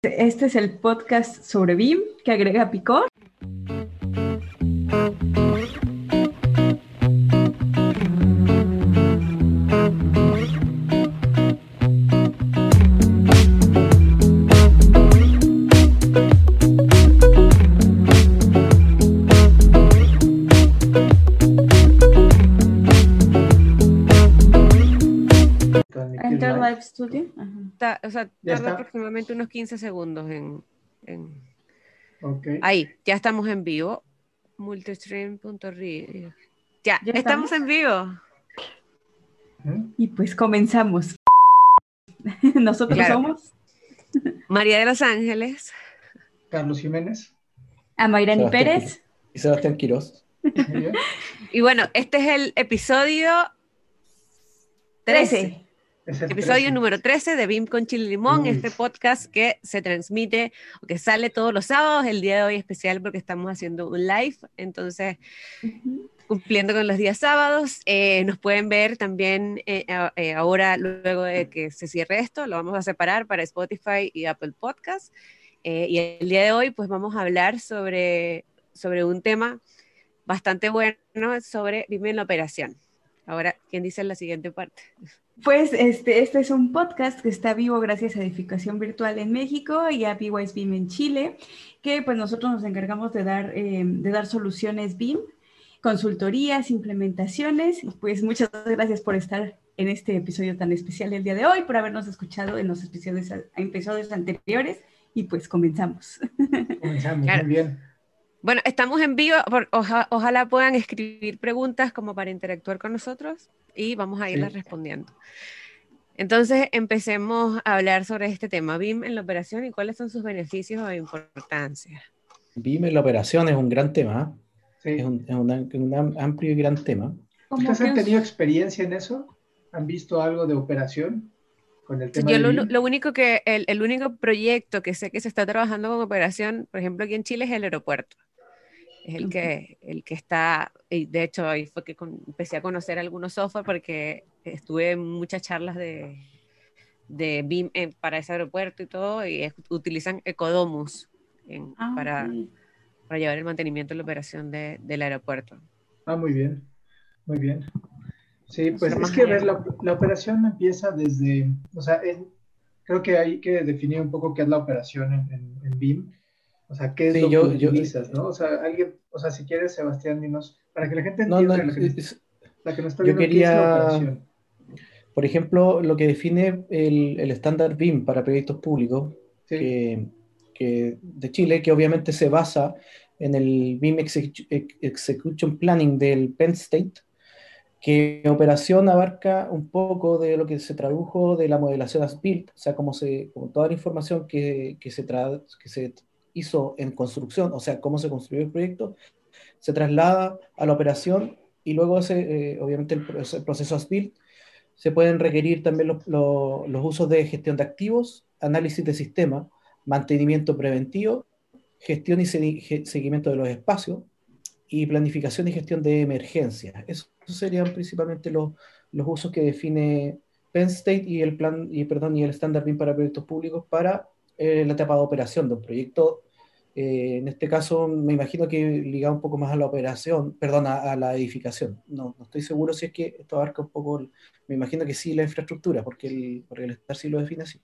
Este es el podcast sobre BIM que agrega Picor. Enter Live Studio. Ajá. O sea, tarda está. aproximadamente unos 15 segundos en. Ahí, ya estamos en vivo. Multistream.ri. Ya, ¿Ya estamos estamos? en vivo. Y pues comenzamos. Nosotros Claro. somos María de los Ángeles. Carlos Jiménez. Amairani Pérez. Y Sebastián bien. Y bueno, este es el episodio 13. 13. Episodio 13. número 13 de BIM con Chile Limón, Uy. este podcast que se transmite o que sale todos los sábados. El día de hoy especial porque estamos haciendo un live, entonces cumpliendo con los días sábados. Eh, nos pueden ver también eh, eh, ahora, luego de que se cierre esto, lo vamos a separar para Spotify y Apple Podcast. Eh, y el día de hoy, pues vamos a hablar sobre, sobre un tema bastante bueno, sobre BIM en la operación. Ahora, ¿quién dice la siguiente parte? Pues este, este es un podcast que está vivo gracias a Edificación Virtual en México y a BYS BIM en Chile, que pues nosotros nos encargamos de dar, eh, de dar soluciones BIM, consultorías, implementaciones. Y pues muchas gracias por estar en este episodio tan especial el día de hoy, por habernos escuchado en los episodios, episodios anteriores. Y pues comenzamos. Comenzamos. Claro. Muy bien. Bueno, estamos en vivo, por- oja- ojalá puedan escribir preguntas como para interactuar con nosotros y vamos a irlas Sí. respondiendo. Entonces, empecemos a hablar sobre este tema, BIM en la operación y cuáles son sus beneficios o importancia. BIM en la operación es un gran tema. ¿eh? Sí. Es, un, es un un am- amplio y gran tema. ¿Ustedes han tenido experiencia en eso? ¿Han visto algo de operación con el tema Yo lo, lo único que, el, el único proyecto que sé que se está trabajando con operación, por ejemplo, aquí en Chile es el aeropuerto. Es el que, el que está, y de hecho ahí fue que con- empecé a conocer algunos software porque estuve en muchas charlas de, de BIM en- para ese aeropuerto y todo, y es- utilizan Ecodomus en- Ah, para, para llevar el mantenimiento y la operación de- del aeropuerto. Ah, muy bien. Muy bien. Sí, pues es más que ver, la, la operación empieza desde, o sea, en- creo que hay que definir un poco qué es la operación en, en- en BIM. O sea, qué es Sí, lo yo- que yo- utilizas, ¿no? O sea, alguien, o sea, si quieres, Sebastián, dinos, para que la gente No, entienda, no, la, que, nos- es- la que nos está yo viendo, qué es la quería- operación. por ejemplo, lo que define el, el estándar BIM para proyectos públicos Sí. que, que- de Chile, que obviamente se basa en el BIM Execu- Ex- Execution Planning del Penn State, que operación abarca un poco de lo que se tradujo de la modelación as built, o sea, como, se, como toda la información que, que, se tra- que se hizo en construcción, o sea, cómo se construyó el proyecto, se traslada a la operación y luego, ese, eh, obviamente, el, proce- el proceso as built, se pueden requerir también los, los- usos de gestión de activos, análisis de sistema, mantenimiento preventivo, gestión y seguimiento de los espacios y planificación y gestión de emergencias. Esos serían principalmente los, los usos que define Penn State y el plan y perdón y el estándar BIM para proyectos públicos para eh, la etapa de operación de un proyecto. eh, en este caso, me imagino que ligado un poco más a la operación, perdón, a, a la edificación. No, no estoy seguro si es que esto abarca un poco, el- me imagino que sí la infraestructura, porque el, porque el estándar sí lo define así.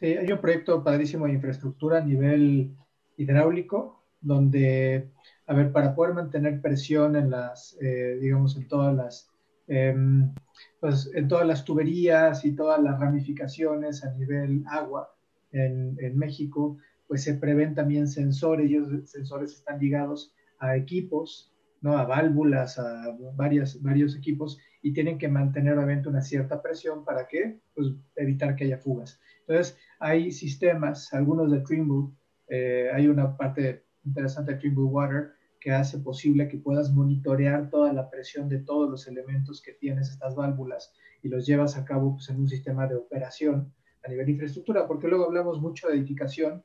Sí, hay un proyecto padrísimo de infraestructura a nivel hidráulico, donde, a ver, para poder mantener presión en las, eh, digamos, en todas las, em, pues, en todas las tuberías y todas las ramificaciones a nivel agua en, en México, pues se prevén también sensores y esos sensores están ligados a equipos, ¿no? A válvulas, a varias, varios equipos y tienen que mantener obviamente una cierta presión para que, pues, evitar que haya fugas. Entonces, hay sistemas, algunos de Trimble, eh, hay una parte interesante de Trimble Water que hace posible que puedas monitorear toda la presión de todos los elementos que tienes estas válvulas y los llevas a cabo pues, en un sistema de operación a nivel de infraestructura, porque luego hablamos mucho de edificación,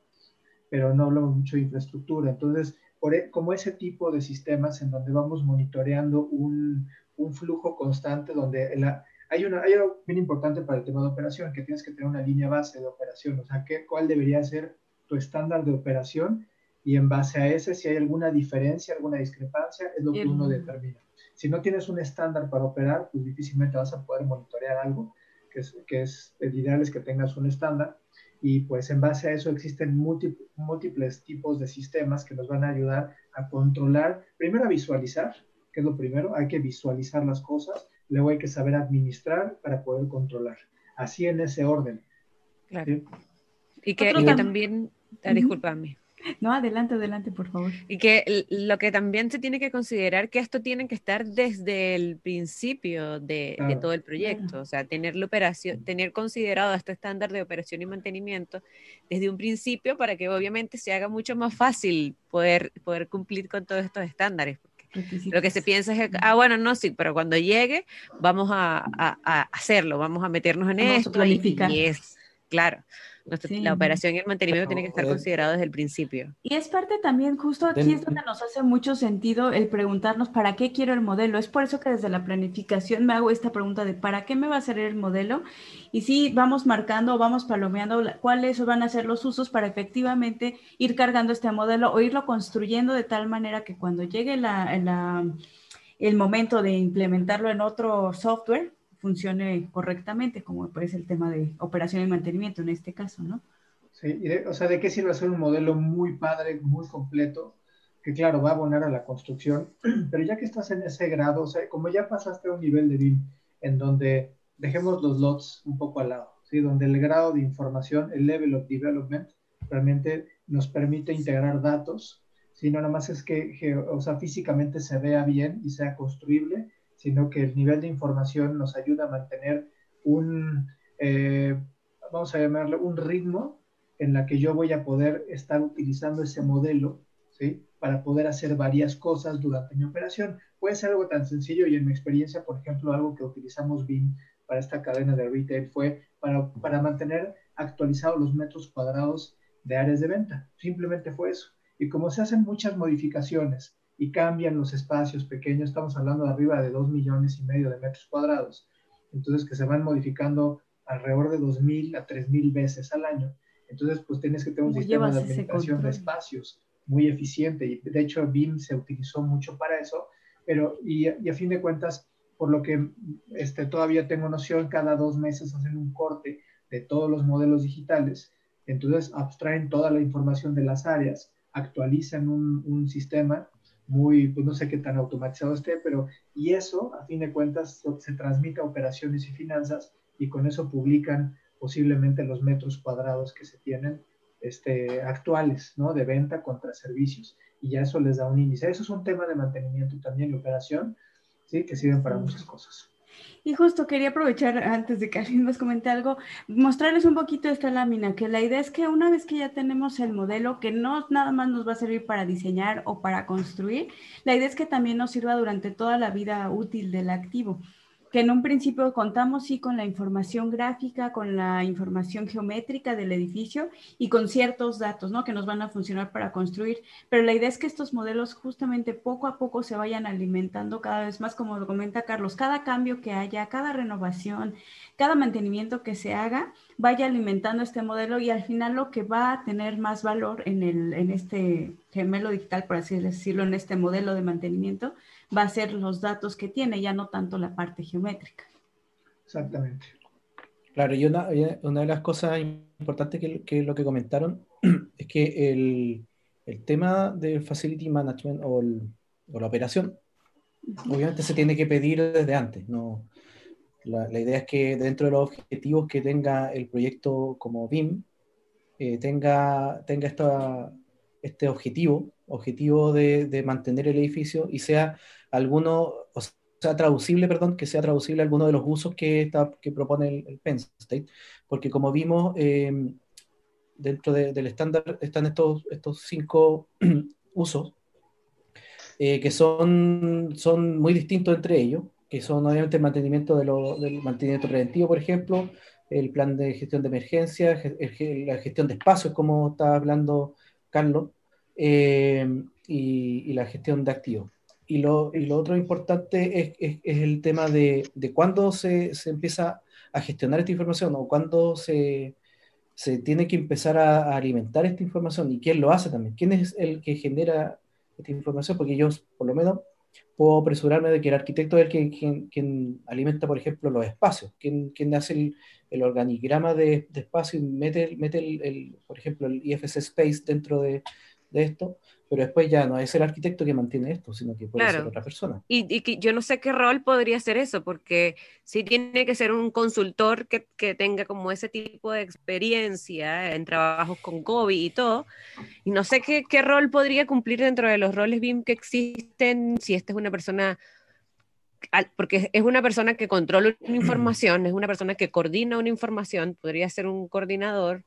pero no hablamos mucho de infraestructura. Entonces, por, e- como ese tipo de sistemas en donde vamos monitoreando un, un flujo constante, donde la, hay, una, hay algo bien importante para el tema de operación, que tienes que tener una línea base de operación, o sea, ¿qué, ¿cuál debería ser tu estándar de operación y en base a ese, si hay alguna diferencia, alguna discrepancia, es lo que uno determina. Si no tienes un estándar para operar, pues difícilmente vas a poder monitorear algo, que es, que es el ideal es que tengas un estándar y pues en base a eso existen múltiples tipos de sistemas que nos van a ayudar a controlar, primero a visualizar, que es lo primero, hay que visualizar las cosas, luego hay que saber administrar para poder controlar. Así en ese orden. Claro. Y que, también, uh discúlpame. No, adelante, adelante, por favor. Y que lo que también se tiene que considerar que esto tiene que estar desde el principio de, todo el proyecto, o sea, tener la operación, tener considerado este estándar de operación y mantenimiento desde un principio para que obviamente se haga mucho más fácil poder, poder cumplir con todos estos estándares. Lo que se piensa es, que, ah, bueno, no, sí, pero cuando llegue vamos a, hacerlo, vamos a meternos en esto. y es, claro. La operación y el mantenimiento tiene que estar considerado desde el principio. Y es parte también, justo aquí es donde nos hace mucho sentido el preguntarnos para qué quiero el modelo. Es por eso que desde la planificación me hago esta pregunta de para qué me va a servir el modelo. Y sí, vamos marcando, vamos palomeando cuáles van a ser los usos para efectivamente ir cargando este modelo o irlo construyendo de tal manera que cuando llegue la, el momento de implementarlo en otro software, funcione correctamente, como puede ser el tema de operación y mantenimiento en este caso, ¿no? Sí, o sea, ¿de qué sirve hacer un modelo muy padre, muy completo? Que claro, va a abonar a la construcción, pero ya que estás en ese grado, o sea, como ya pasaste a un nivel de BIM en donde dejemos los lots un poco al lado, ¿sí? Donde el grado de información, el level of development, realmente nos permite integrar datos, si no nada más es que, o sea, físicamente se vea bien y sea construible, sino que el nivel de información nos ayuda a mantener un, eh, vamos a llamarlo, un ritmo en la que yo voy a poder estar utilizando ese modelo, ¿sí? Para poder hacer varias cosas durante mi operación. Puede ser algo tan sencillo y en mi experiencia, por ejemplo, algo que utilizamos BIM para esta cadena de retail fue para, para mantener actualizados los metros cuadrados de áreas de venta. Simplemente fue eso. Y como se hacen muchas modificaciones y cambian los espacios pequeños, estamos hablando de arriba de 2 millones y medio de metros cuadrados, entonces que se van modificando alrededor de 2.000 a 3.000 veces al año. Entonces, pues tienes que tener un sistema de administración de espacios muy eficiente. Y de hecho BIM se utilizó mucho para eso, pero y, y, a fin de cuentas, por lo que este, todavía tengo noción, cada dos meses hacen un corte de todos los modelos digitales, entonces abstraen toda la información de las áreas, actualizan un, un sistema muy, pues no sé qué tan automatizado esté, pero y eso, a fin de cuentas, se transmite a operaciones y finanzas y con eso publican posiblemente los metros cuadrados que se tienen este, actuales, ¿no? De venta contra servicios. Y ya eso les da un índice. Eso es un tema de mantenimiento también y operación, ¿sí? Que sirven para muchas cosas. Y justo quería aprovechar antes de que alguien nos comente algo, mostrarles un poquito esta lámina, que la idea es que una vez que ya tenemos el modelo, que no nada más nos va a servir para diseñar o para construir, la idea es que también nos sirva durante toda la vida útil del activo que en un principio contamos sí con la información gráfica, con la información geométrica del edificio y con ciertos datos, ¿no? Que nos van a funcionar para construir. Pero la idea es que estos modelos justamente poco a poco se vayan alimentando cada vez más, como lo comenta Carlos, cada cambio que haya, cada renovación, cada mantenimiento que se haga, vaya alimentando este modelo y al final lo que va a tener más valor en, el, en este gemelo digital, por así decirlo, en este modelo de mantenimiento, va a ser los datos que tiene, ya no tanto la parte geométrica. Exactamente. Claro, y una, una de las cosas importantes que, que, lo que comentaron es que el, el tema del facility management o, o, la operación, obviamente se tiene que pedir desde antes. ¿no? La, la, idea es que dentro de los objetivos que tenga el proyecto como BIM, eh, tenga, tenga esta, este objetivo, objetivo de, de, mantener el edificio y sea alguno, o sea, traducible, perdón, que sea traducible alguno de los usos que, está, que propone el, Penn State, porque como vimos, eh, dentro de, del estándar están estos, estos cinco usos, eh, que son, son muy distintos entre ellos, que son obviamente el mantenimiento de lo, del mantenimiento preventivo, por ejemplo, el plan de gestión de emergencia, la gestión de espacios, como estaba hablando Carlos, eh, y, y, la gestión de activos. Y lo, y lo otro importante es, es, es el tema de, de cuándo se, se, empieza a gestionar esta información o cuándo se, se tiene que empezar a, alimentar esta información. ¿Y quién lo hace también? ¿Quién es el que genera esta información? Porque yo, por lo menos, puedo apresurarme de que el arquitecto es el que, quien, alimenta, por ejemplo, los espacios, quien, quien hace el, organigrama de, de, espacio y mete, mete el, por ejemplo, el IFS Space dentro de, de esto, pero después ya no es el arquitecto que mantiene esto, sino que puede ser otra persona. Y, y que yo no sé qué rol podría ser eso, porque sí tiene que ser un consultor que, que, tenga como ese tipo de experiencia en trabajos con COVID y todo, y no sé qué, qué rol podría cumplir dentro de los roles BIM que existen, si esta es una persona porque es una persona que controla una información, es una persona que coordina una información, podría ser un coordinador,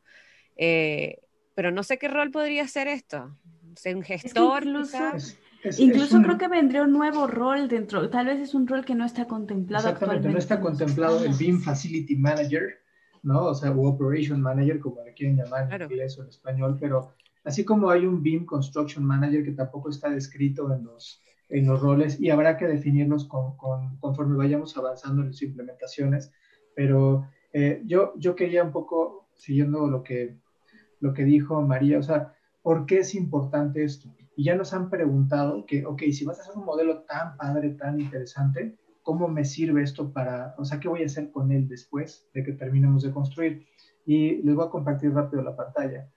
eh, pero no sé qué rol podría ser esto. Ser un gestor. incluso, creo que vendría un nuevo rol dentro. Tal vez es un rol que no está contemplado. Exactamente, no está contemplado el BIM Facility Manager, ¿no? O sea, o Operation Manager, como le quieren llamar en inglés o en español, pero así como hay un BIM Construction Manager que tampoco está descrito en los, en los roles y habrá que definirlos con, con, conforme vayamos avanzando en sus implementaciones, pero eh, yo, yo quería un poco, siguiendo lo que lo que dijo María, o sea, ¿por qué es importante esto? Y ya nos han preguntado que, ok, si vas a hacer un modelo tan padre, tan interesante, ¿cómo me sirve esto para, o sea, qué voy a hacer con él después de que terminemos de construir? Y les voy a compartir rápido la pantalla.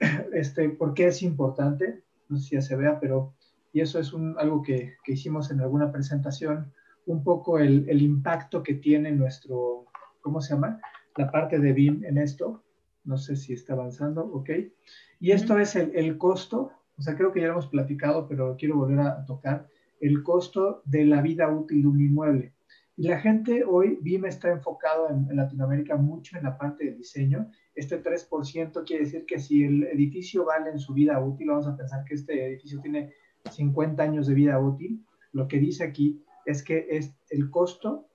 Este, ¿Por qué es importante? No sé si ya se vea, pero, y eso es algo que, que hicimos en alguna presentación, un poco el, el impacto que tiene nuestro, ¿cómo se llama? La parte de BIM en esto no sé si está avanzando, ok. Y esto es el, costo, o sea, creo que ya lo hemos platicado, pero quiero volver a tocar, el costo de la vida útil de un inmueble. Y la gente hoy, BIM está enfocado en, Latinoamérica mucho en la parte de diseño. Este 3% quiere decir que si el edificio vale en su vida útil, vamos a pensar que este edificio tiene 50 años de vida útil, lo que dice aquí es que es el costo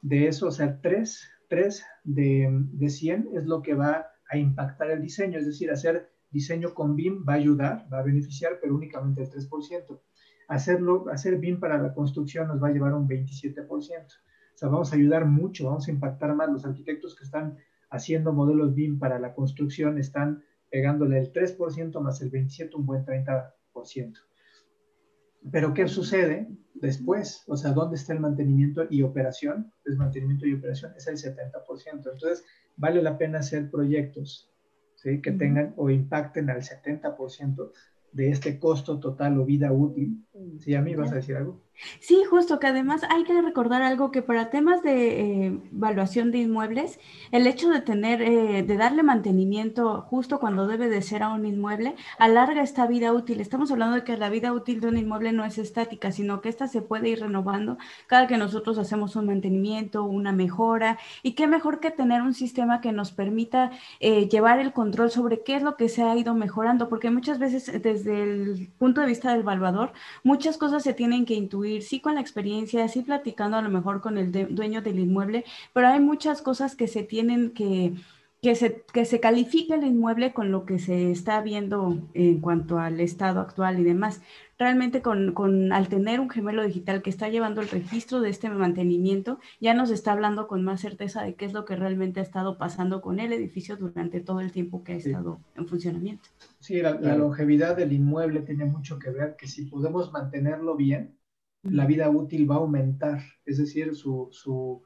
de eso, o sea, 3, 3 de, de 100 es lo que va a impactar el diseño, es decir, hacer diseño con BIM va a ayudar, va a beneficiar, pero únicamente el 3%. Hacerlo, hacer BIM para la construcción nos va a llevar un 27%. O sea, vamos a ayudar mucho, vamos a impactar más. Los arquitectos que están haciendo modelos BIM para la construcción están pegándole el 3% más el 27%, un buen 30%. Pero ¿qué sucede después? O sea, ¿dónde está el mantenimiento y operación? El mantenimiento y operación es el 70%. Entonces, vale la pena hacer proyectos ¿sí? que tengan o impacten al 70% de este costo total o vida útil. ¿Sí, a mí vas a decir algo? Sí, justo, que además hay que recordar algo que para temas de eh, evaluación de inmuebles, el hecho de tener, eh, de darle mantenimiento justo cuando debe de ser a un inmueble, alarga esta vida útil. Estamos hablando de que la vida útil de un inmueble no es estática, sino que esta se puede ir renovando cada que nosotros hacemos un mantenimiento, una mejora, y qué mejor que tener un sistema que nos permita eh, llevar el control sobre qué es lo que se ha ido mejorando, porque muchas veces desde el punto de vista del evaluador, muchas cosas se tienen que intuir sí con la experiencia, sí platicando a lo mejor con el dueño del inmueble, pero hay muchas cosas que se tienen que, que se, que se califique el inmueble con lo que se está viendo en cuanto al estado actual y demás. Realmente con, con, al tener un gemelo digital que está llevando el registro de este mantenimiento, ya nos está hablando con más certeza de qué es lo que realmente ha estado pasando con el edificio durante todo el tiempo que ha estado en funcionamiento. Sí, la, la longevidad del inmueble tiene mucho que ver que si podemos mantenerlo bien, la vida útil va a aumentar, es decir, su, su,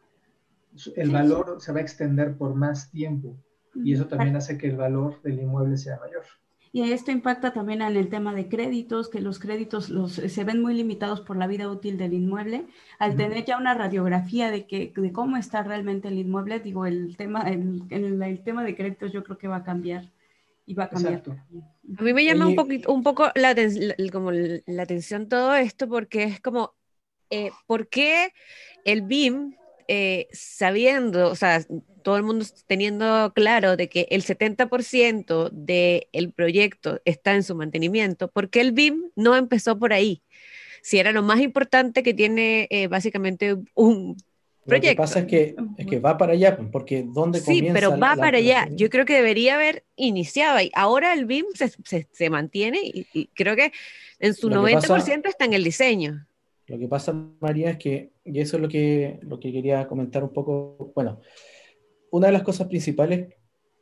el valor se va a extender por más tiempo y eso también hace que el valor del inmueble sea mayor. Y esto impacta también en el tema de créditos, que los créditos los, se ven muy limitados por la vida útil del inmueble. Al tener ya una radiografía de, que, de cómo está realmente el inmueble, digo, el tema, el, el tema de créditos yo creo que va a cambiar y va a cambiar. A mí me llama un, poquito, un poco la, como la atención todo esto porque es como, eh, ¿por qué el BIM, eh, sabiendo, o sea, todo el mundo teniendo claro de que el 70% del proyecto está en su mantenimiento, ¿por qué el BIM no empezó por ahí? Si era lo más importante que tiene eh, básicamente un lo que pasa es que, es que va para allá, porque ¿dónde comienza? Sí, pero va para allá. Yo creo que debería haber iniciado ahí. Ahora el BIM se, se, se mantiene y, creo que en su 90% está en el diseño. Lo que pasa, María, es que, y eso es lo que, lo que quería comentar un poco, bueno, una de las cosas principales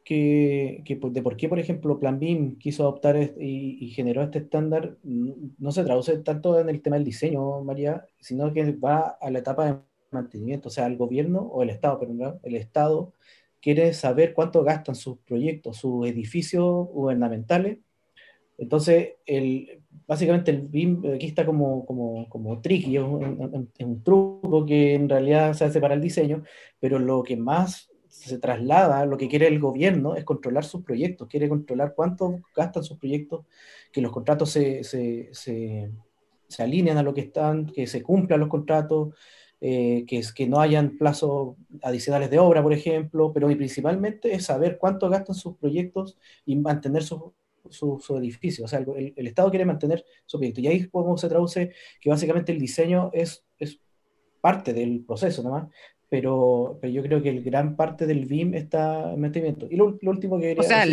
que, que de por qué, por ejemplo, Plan BIM quiso adoptar y, y, generó este estándar, no, se traduce tanto en el tema del diseño, María, sino que va a la etapa de mantenimiento, o sea, el gobierno o el Estado, pero el Estado quiere saber cuánto gastan sus proyectos, sus edificios gubernamentales. Entonces, el, básicamente el BIM aquí está como, como, como tricky, es un, un, truco que en realidad se hace para el diseño, pero lo que más se traslada, lo que quiere el gobierno es controlar sus proyectos, quiere controlar cuánto gastan sus proyectos, que los contratos se, se, se, alinean a lo que están, que se cumplan los contratos, eh, que, es, que no hayan plazos adicionales de obra, por ejemplo, pero principalmente es saber cuánto gastan sus proyectos y mantener su, su, edificio. O sea, el, el, Estado quiere mantener su proyecto. Y ahí cómo se traduce que básicamente el diseño es, es parte del proceso nomás, pero, pero yo creo que el gran parte del BIM está en mantenimiento. Y lo, último que O sea,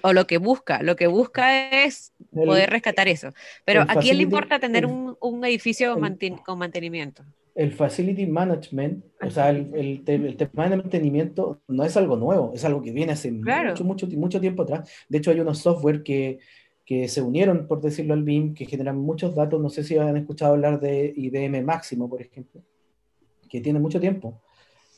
o lo que busca, lo que busca es poder rescatar eso. Pero ¿a quién le importa tener un, un, edificio con mantenimiento? El facility management, o sea, el, tema de mantenimiento no es algo nuevo, es algo que viene hace mucho, mucho, mucho tiempo atrás. De hecho, hay unos software que, que se unieron, por decirlo al BIM, que generan muchos datos. No sé si han escuchado hablar de IBM Máximo, por ejemplo, que tiene mucho tiempo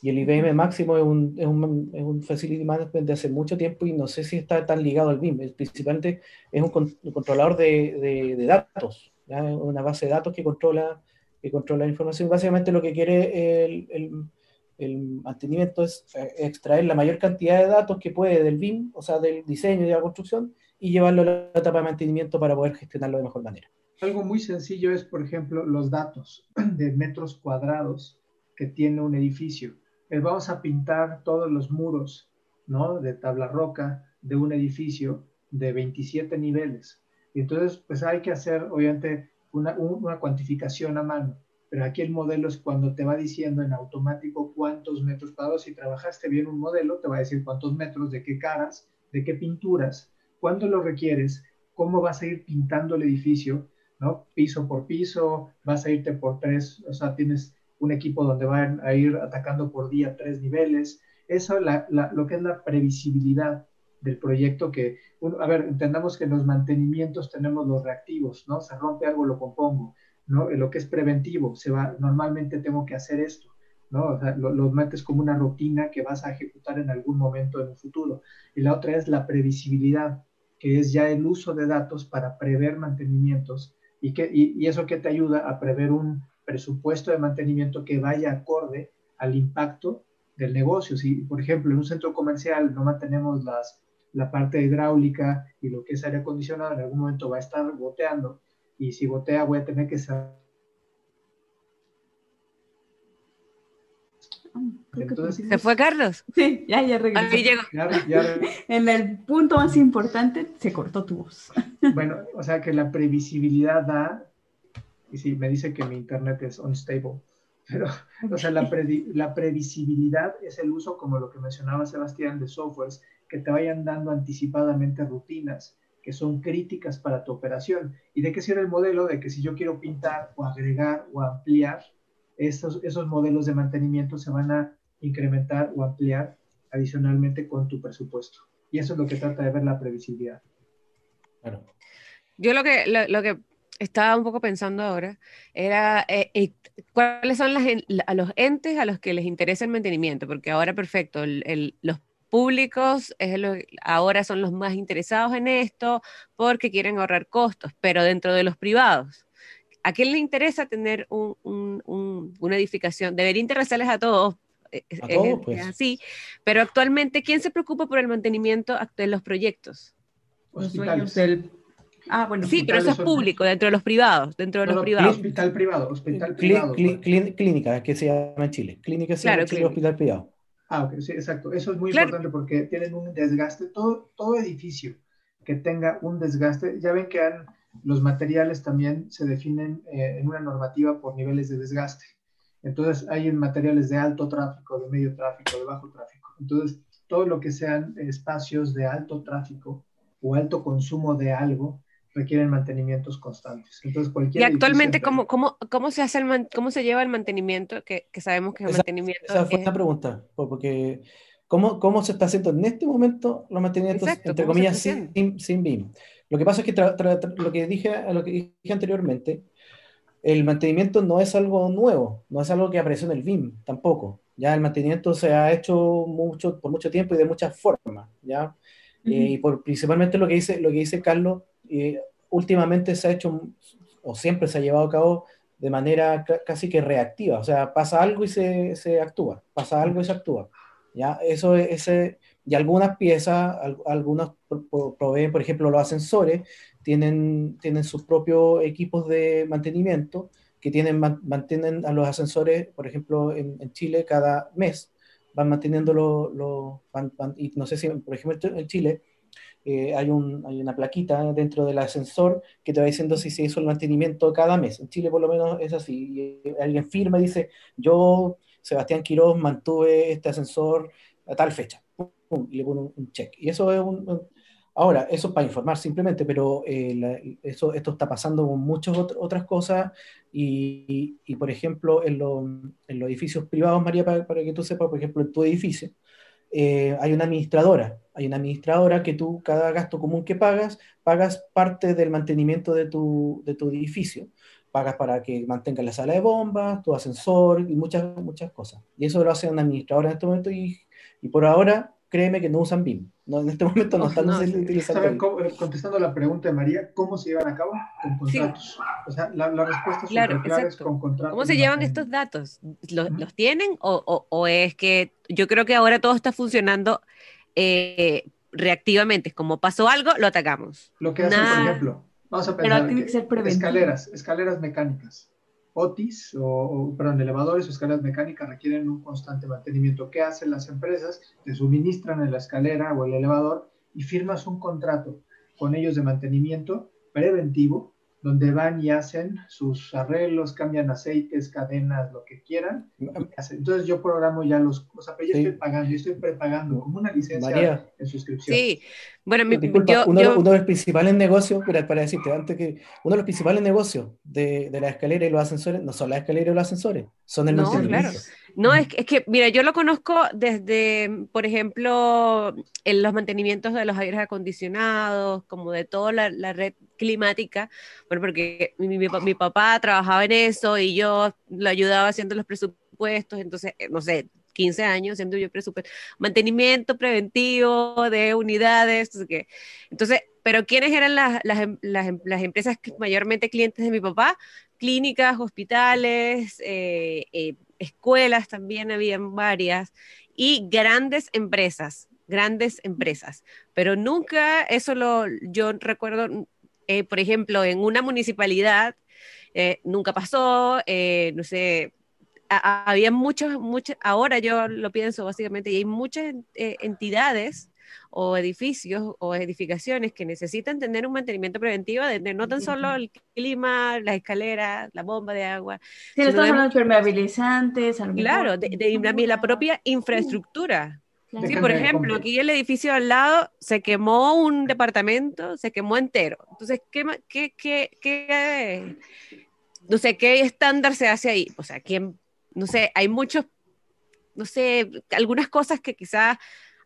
y el IBM Máximo es un, es, un, es un, facility management de hace mucho tiempo y no sé si está tan ligado al BIM. Principalmente es un, controlador de, de, datos, una base de datos que controla, que controla la información. Básicamente lo que quiere el, el, el, mantenimiento es eh, extraer la mayor cantidad de datos que puede del BIM, o sea, del diseño y de la construcción, y llevarlo a la etapa de mantenimiento para poder gestionarlo de mejor manera. Algo muy sencillo es, por ejemplo, los datos de metros cuadrados que tiene un edificio vamos a pintar todos los muros, ¿no? De tabla roca de un edificio de 27 niveles. Y entonces, pues hay que hacer, obviamente, una, una cuantificación a mano. Pero aquí el modelo es cuando te va diciendo en automático cuántos metros cuadrados. Si trabajaste bien un modelo, te va a decir cuántos metros, de qué caras, de qué pinturas, cuándo lo requieres, cómo vas a ir pintando el edificio, ¿no? Piso por piso, vas a irte por tres, o sea, tienes un equipo donde van a ir atacando por día tres niveles. Eso, lo que es la previsibilidad del proyecto que, a ver, entendamos que en los mantenimientos tenemos los reactivos, ¿no? Se rompe algo, lo compongo, ¿no? lo que es preventivo, se va, normalmente tengo que hacer esto, ¿no? O sea, lo, lo, metes como una rutina que vas a ejecutar en algún momento en el futuro. Y la otra es la previsibilidad, que es ya el uso de datos para prever mantenimientos y, que, y, y eso que te ayuda a prever un, presupuesto de mantenimiento que vaya acorde al impacto del negocio. Si, por ejemplo, en un centro comercial no mantenemos las, la parte hidráulica y lo que es aire acondicionado, en algún momento va a estar goteando y si gotea voy a tener que saber ¿Se fue Carlos? Sí, ya, ya regresó. en el punto más importante, se cortó tu voz. Bueno, o sea que la previsibilidad da y sí, me dice que mi internet es unstable. Pero, o sea, la, la previsibilidad es el uso, como lo que mencionaba Sebastián, de softwares que te vayan dando anticipadamente rutinas que son críticas para tu operación. ¿Y de qué sirve el modelo? De que si yo quiero pintar o agregar o ampliar, esos, esos modelos de mantenimiento se van a incrementar o ampliar adicionalmente con tu presupuesto. Y eso es lo que trata de ver la previsibilidad. Claro. Yo lo que, lo que estaba un poco pensando ahora, era eh, eh, cuáles son las, a los entes a los que les interesa el mantenimiento, porque ahora, perfecto, los públicos es ahora son los más interesados en esto porque quieren ahorrar costos, pero dentro de los privados, ¿a quién le interesa tener una edificación? Debería interesarles a todos. Eh, pues. así, pero actualmente, ¿quién se preocupa por el mantenimiento de los proyectos? Los dueños del Ah, bueno. Sí, pero eso es público, dentro de los privados, dentro de los privados. Hospital privado, hospital privado. clínica, que se llama en Chile. Clínica se llama en Chile, hospital privado. Ah, ok, sí, exacto. Eso es muy importante porque tienen un desgaste. Todo, todo edificio que tenga un desgaste, ya ven que los materiales también se definen eh, en una normativa por niveles de desgaste. Entonces, hay materiales de alto tráfico, de medio tráfico, de bajo tráfico. Entonces, todo lo que sean espacios de alto tráfico o alto consumo de algo, requieren mantenimientos constantes. Entonces, cualquier y actualmente, ¿cómo, cómo, cómo, se hace el cómo se lleva el mantenimiento? Que, que sabemos que el mantenimiento. Esa fue una pregunta, porque ¿Cómo, ¿Cómo, se está haciendo en este momento los mantenimientos, entre comillas, sin, sin, BIM? Lo que pasa es que lo que dije, lo que dije anteriormente, el mantenimiento no es algo nuevo, no es algo que apareció en el BIM tampoco. Ya el mantenimiento se ha hecho mucho, por mucho tiempo y de muchas formas, ¿ya? Eh, y por, principalmente lo que dice, lo que dice Carlos, eh, últimamente se ha hecho, o siempre se ha llevado a cabo de manera casi que reactiva, o sea, pasa algo y se, se actúa, pasa algo y se actúa. ¿ya? Eso ese, y algunas piezas, algunos proveen, por ejemplo, los ascensores, tienen, tienen sus propios equipos de mantenimiento que tienen, mantienen a los ascensores, por ejemplo, en, Chile cada mes, van manteniendo los, y no sé si, por ejemplo, en Chile eh, hay, un, hay una plaquita dentro del ascensor que te va diciendo si se hizo el mantenimiento cada mes. En Chile por lo menos es así. Y alguien firma y dice, yo, Sebastián Quiroz, mantuve este ascensor a tal fecha. y le pone un, check. Y eso es un, Ahora, eso para informar simplemente, pero eh, eso, esto está pasando con muchas otras cosas y, y, por ejemplo, en, en, los edificios privados, María, para, para, que tú sepas, por ejemplo, en tu edificio, eh, hay una administradora, hay una administradora que tú, cada gasto común que pagas, pagas parte del mantenimiento de tu, de tu edificio. Pagas para que mantenga la sala de bombas, tu ascensor y muchas, muchas cosas. Y eso lo hace una administradora en este momento y, y por ahora créeme que no usan BIM. No, en este momento no, están utilizando. Eh, contestando la pregunta de María, ¿cómo se llevan a cabo? Con contratos. O sea, la, la respuesta es claro, con contratos. ¿Cómo se llevan estos datos? ¿Los, ¿los tienen o, o, o, es que yo creo que ahora todo está funcionando eh, reactivamente? Como pasó algo, lo atacamos. Lo que hacen, por ejemplo, vamos a pensar escaleras, escaleras mecánicas. OTIS o, perdón, elevadores o escaleras mecánicas requieren un constante mantenimiento. ¿Qué hacen las empresas? Te suministran en la escalera o el elevador y firmas un contrato con ellos de mantenimiento preventivo donde van y hacen sus arreglos, cambian aceites, cadenas, lo que quieran. Entonces yo programo ya los, o sea, yo estoy pagando, yo estoy prepagando como una licencia en suscripción. Sí, bueno, mi, Disculpa, uno, de los principales negocios, para, para, decirte antes que uno de los principales negocios de, de la escalera y los ascensores no son las escaleras y los ascensores, son el no. Claro. No, es, es, que, mira, yo lo conozco desde, por ejemplo, en los mantenimientos de los aires acondicionados, como de toda la, la red climática, bueno, porque mi, mi, mi, papá trabajaba en eso y yo lo ayudaba haciendo los presupuestos, entonces, eh, no sé, 15 años haciendo yo presupuesto, mantenimiento preventivo de unidades, entonces, pero ¿quiénes eran las, las, las, empresas mayormente clientes de mi papá? Clínicas, hospitales, eh, eh, escuelas también habían varias, y grandes empresas, grandes empresas, pero nunca eso lo, yo recuerdo, eh, por ejemplo, en una municipalidad, nunca pasó, no sé, había muchos, muchos, ahora yo lo pienso básicamente, y hay muchas entidades o edificios o edificaciones que necesitan tener un mantenimiento preventivo de, no tan solo el clima, las escaleras, la bomba de agua. Sí, estamos hablando de permeabilizantes. Claro, de, de, la propia infraestructura. Sí, por ejemplo, aquí el edificio al lado se quemó un departamento, se quemó entero. Entonces, ¿qué, qué, qué, qué no sé, qué estándar se hace ahí? O sea, ¿quién, no sé, hay muchos, no sé, algunas cosas que quizás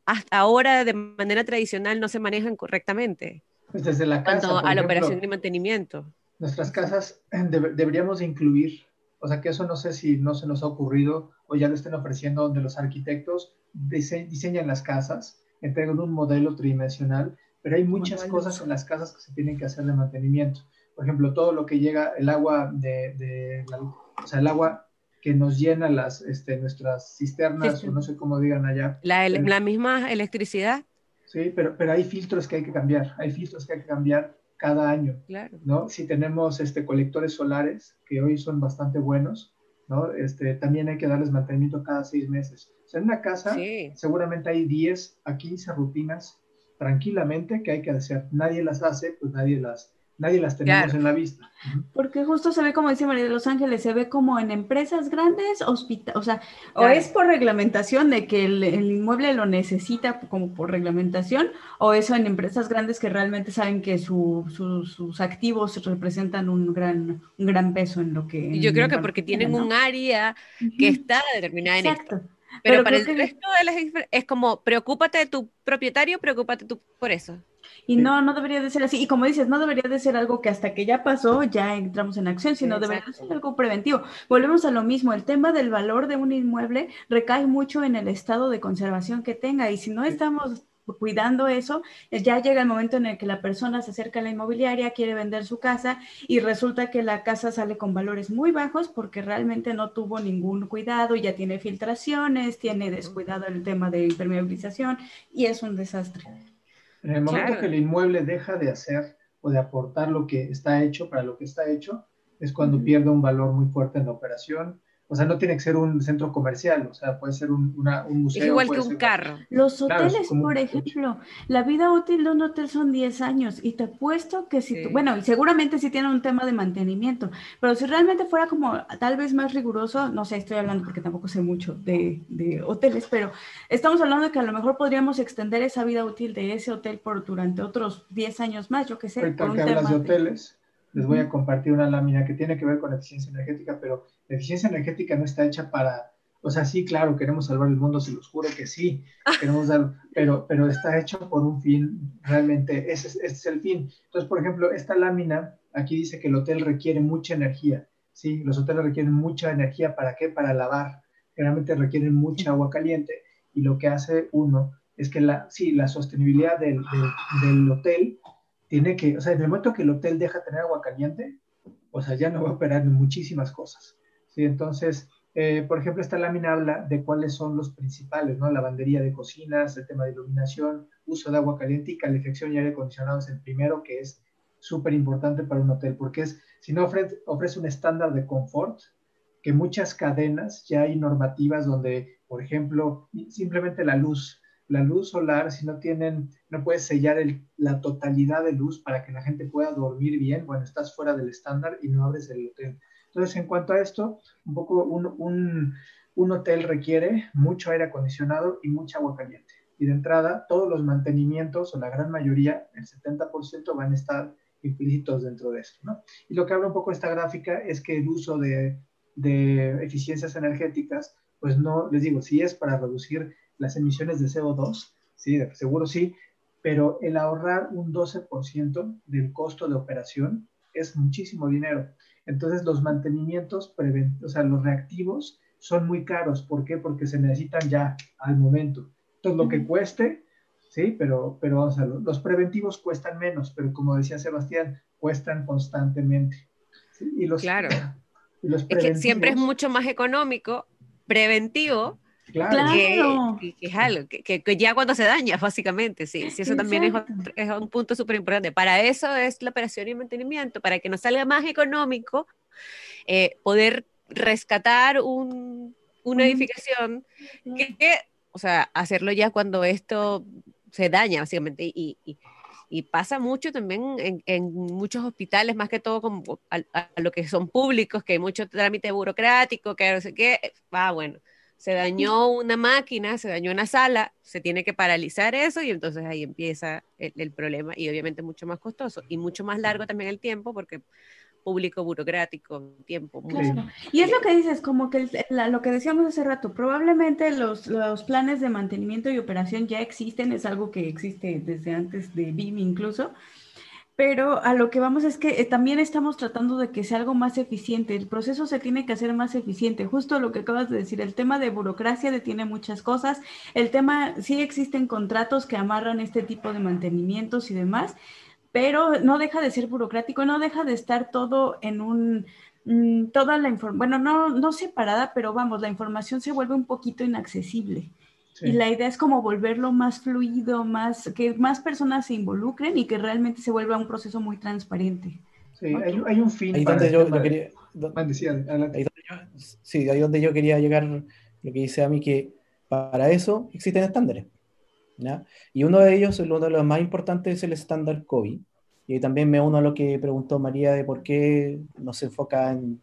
hasta ahora de manera tradicional no se manejan correctamente. Pues desde la casa. Cuanto a la operación de mantenimiento. Nuestras casas deberíamos incluir, o sea que eso no sé si no se nos ha ocurrido o ya lo estén ofreciendo donde los arquitectos diseñan las casas, entregan un modelo tridimensional, pero hay muchas cosas en las casas que se tienen que hacer de mantenimiento. Por ejemplo, todo lo que llega, el agua de, de o sea, el agua que nos llena las, este, nuestras cisternas, o no sé cómo digan allá. La, la, misma electricidad. Sí, pero, pero hay filtros que hay que cambiar, hay filtros que hay que cambiar cada año, claro. ¿no? Si tenemos este, colectores solares, que hoy son bastante buenos, ¿no? Este, también hay que darles mantenimiento cada seis meses. O sea, en una casa seguramente hay 10 a 15 rutinas tranquilamente que hay que hacer. Nadie las hace, pues nadie las, nadie las tenemos en la vista. Porque justo se ve, como dice María de Los Ángeles, se ve como en empresas grandes, hospital, o sea, o es por reglamentación de que el, inmueble lo necesita como por reglamentación, o eso en empresas grandes que realmente saben que sus activos representan un gran, un gran peso en lo que... yo creo que porque tienen un área que está determinada en Exacto. Pero, para el resto de las es como, preocúpate de tu propietario, preocúpate tú por eso. Y no, no debería de ser así. Y como dices, no debería de ser algo que hasta que ya pasó ya entramos en acción, sino debería de ser algo preventivo. Volvemos a lo mismo, el tema del valor de un inmueble recae mucho en el estado de conservación que tenga y si no estamos cuidando eso, ya llega el momento en el que la persona se acerca a la inmobiliaria, quiere vender su casa y resulta que la casa sale con valores muy bajos porque realmente no tuvo ningún cuidado, ya tiene filtraciones, tiene descuidado el tema de impermeabilización y es un desastre. En el momento que el inmueble deja de hacer o de aportar lo que está hecho para lo que está hecho, es cuando pierde un valor muy fuerte en la operación o sea, no tiene que ser un centro comercial, o sea, puede ser un, museo. Es igual que un carro. Los hoteles, por ejemplo, la vida útil de un hotel son 10 años y te apuesto que si, bueno, y seguramente sí tiene un tema de mantenimiento, pero si realmente fuera como tal vez más riguroso, no sé, estoy hablando porque tampoco sé mucho de, hoteles, pero estamos hablando de que a lo mejor podríamos extender esa vida útil de ese hotel por durante otros 10 años más, yo qué sé. Ahorita que hablas de hoteles, les voy a compartir una lámina que tiene que ver con eficiencia energética, pero la eficiencia energética no está hecha para, o sea, sí, claro, queremos salvar el mundo, se los juro que sí, queremos dar, pero, pero está hecho por un fin, realmente, ese, este es el fin. Entonces, por ejemplo, esta lámina aquí dice que el hotel requiere mucha energía, ¿sí? Los hoteles requieren mucha energía, ¿para qué? Para lavar, generalmente requieren mucha agua caliente, y lo que hace uno es que la, sí, la sostenibilidad del, del hotel tiene que, o sea, en el momento que el hotel deja de tener agua caliente, o sea, ya no va a operar en muchísimas cosas. ¿Sí? Entonces, eh, por ejemplo, esta lámina habla de cuáles son los principales, ¿no? Lavandería de cocinas, el tema de iluminación, uso de agua caliente y calefacción y aire acondicionado es el primero que es súper importante para un hotel, porque es, si no ofrece, un estándar de confort, que muchas cadenas ya hay normativas donde, por ejemplo, simplemente la luz, la luz solar, si no tienen, no puedes sellar la totalidad de luz para que la gente pueda dormir bien, bueno, estás fuera del estándar y no abres el hotel. Entonces, en cuanto a esto, un poco un, un, hotel requiere mucho aire acondicionado y mucha agua caliente. Y de entrada, todos los mantenimientos, o la gran mayoría, el 70%, van a estar implícitos dentro de esto. ¿no? Y lo que habla un poco esta gráfica es que el uso de, de eficiencias energéticas, pues no, les digo, si es para reducir las emisiones de CO2, sí, seguro sí, pero el ahorrar un 12% del costo de operación es muchísimo dinero. Entonces los mantenimientos, o sea, los reactivos son muy caros. ¿Por qué? Porque se necesitan ya al momento. Entonces lo que cueste, sí, pero, pero vamos a ver, los preventivos cuestan menos, pero como decía Sebastián, cuestan constantemente. Y los, claro. Y los es que siempre es mucho más económico preventivo Claro. Que, es algo, que, ya cuando se daña, básicamente, sí, sí eso también es, es, un punto súper importante. Para eso es la operación y mantenimiento, para que nos salga más económico eh, poder rescatar un, una edificación que, o sea, hacerlo ya cuando esto se daña, básicamente, y, y, y pasa mucho también en, en, muchos hospitales, más que todo como a, a, lo que son públicos, que hay mucho trámite burocrático, que no sé qué, ah, bueno, se dañó una máquina, se dañó una sala, se tiene que paralizar eso y entonces ahí empieza el, problema y obviamente mucho más costoso y mucho más largo también el tiempo porque público burocrático, tiempo. Claro. Y es lo que dices, como que lo que decíamos hace rato, probablemente los, los, planes de mantenimiento y operación ya existen, es algo que existe desde antes de BIM incluso, pero a lo que vamos es que eh, también estamos tratando de que sea algo más eficiente. El proceso se tiene que hacer más eficiente. Justo lo que acabas de decir, el tema de burocracia detiene muchas cosas. El tema, sí existen contratos que amarran este tipo de mantenimientos y demás, pero no deja de ser burocrático, no deja de estar todo en un, mm, toda la información, bueno, no, no separada, pero vamos, la información se vuelve un poquito inaccesible. Y la idea es como volverlo más fluido, más que más personas se involucren y que realmente se vuelva un proceso muy transparente. Sí, hay, hay, un fin. Ahí donde yo, quería. sí, ahí donde yo quería llegar, lo que dice a mí, que para eso existen estándares. ¿ya? Y uno de ellos, uno de los más importantes, es el estándar COVID. Y también me uno a lo que preguntó María de por qué no se enfoca en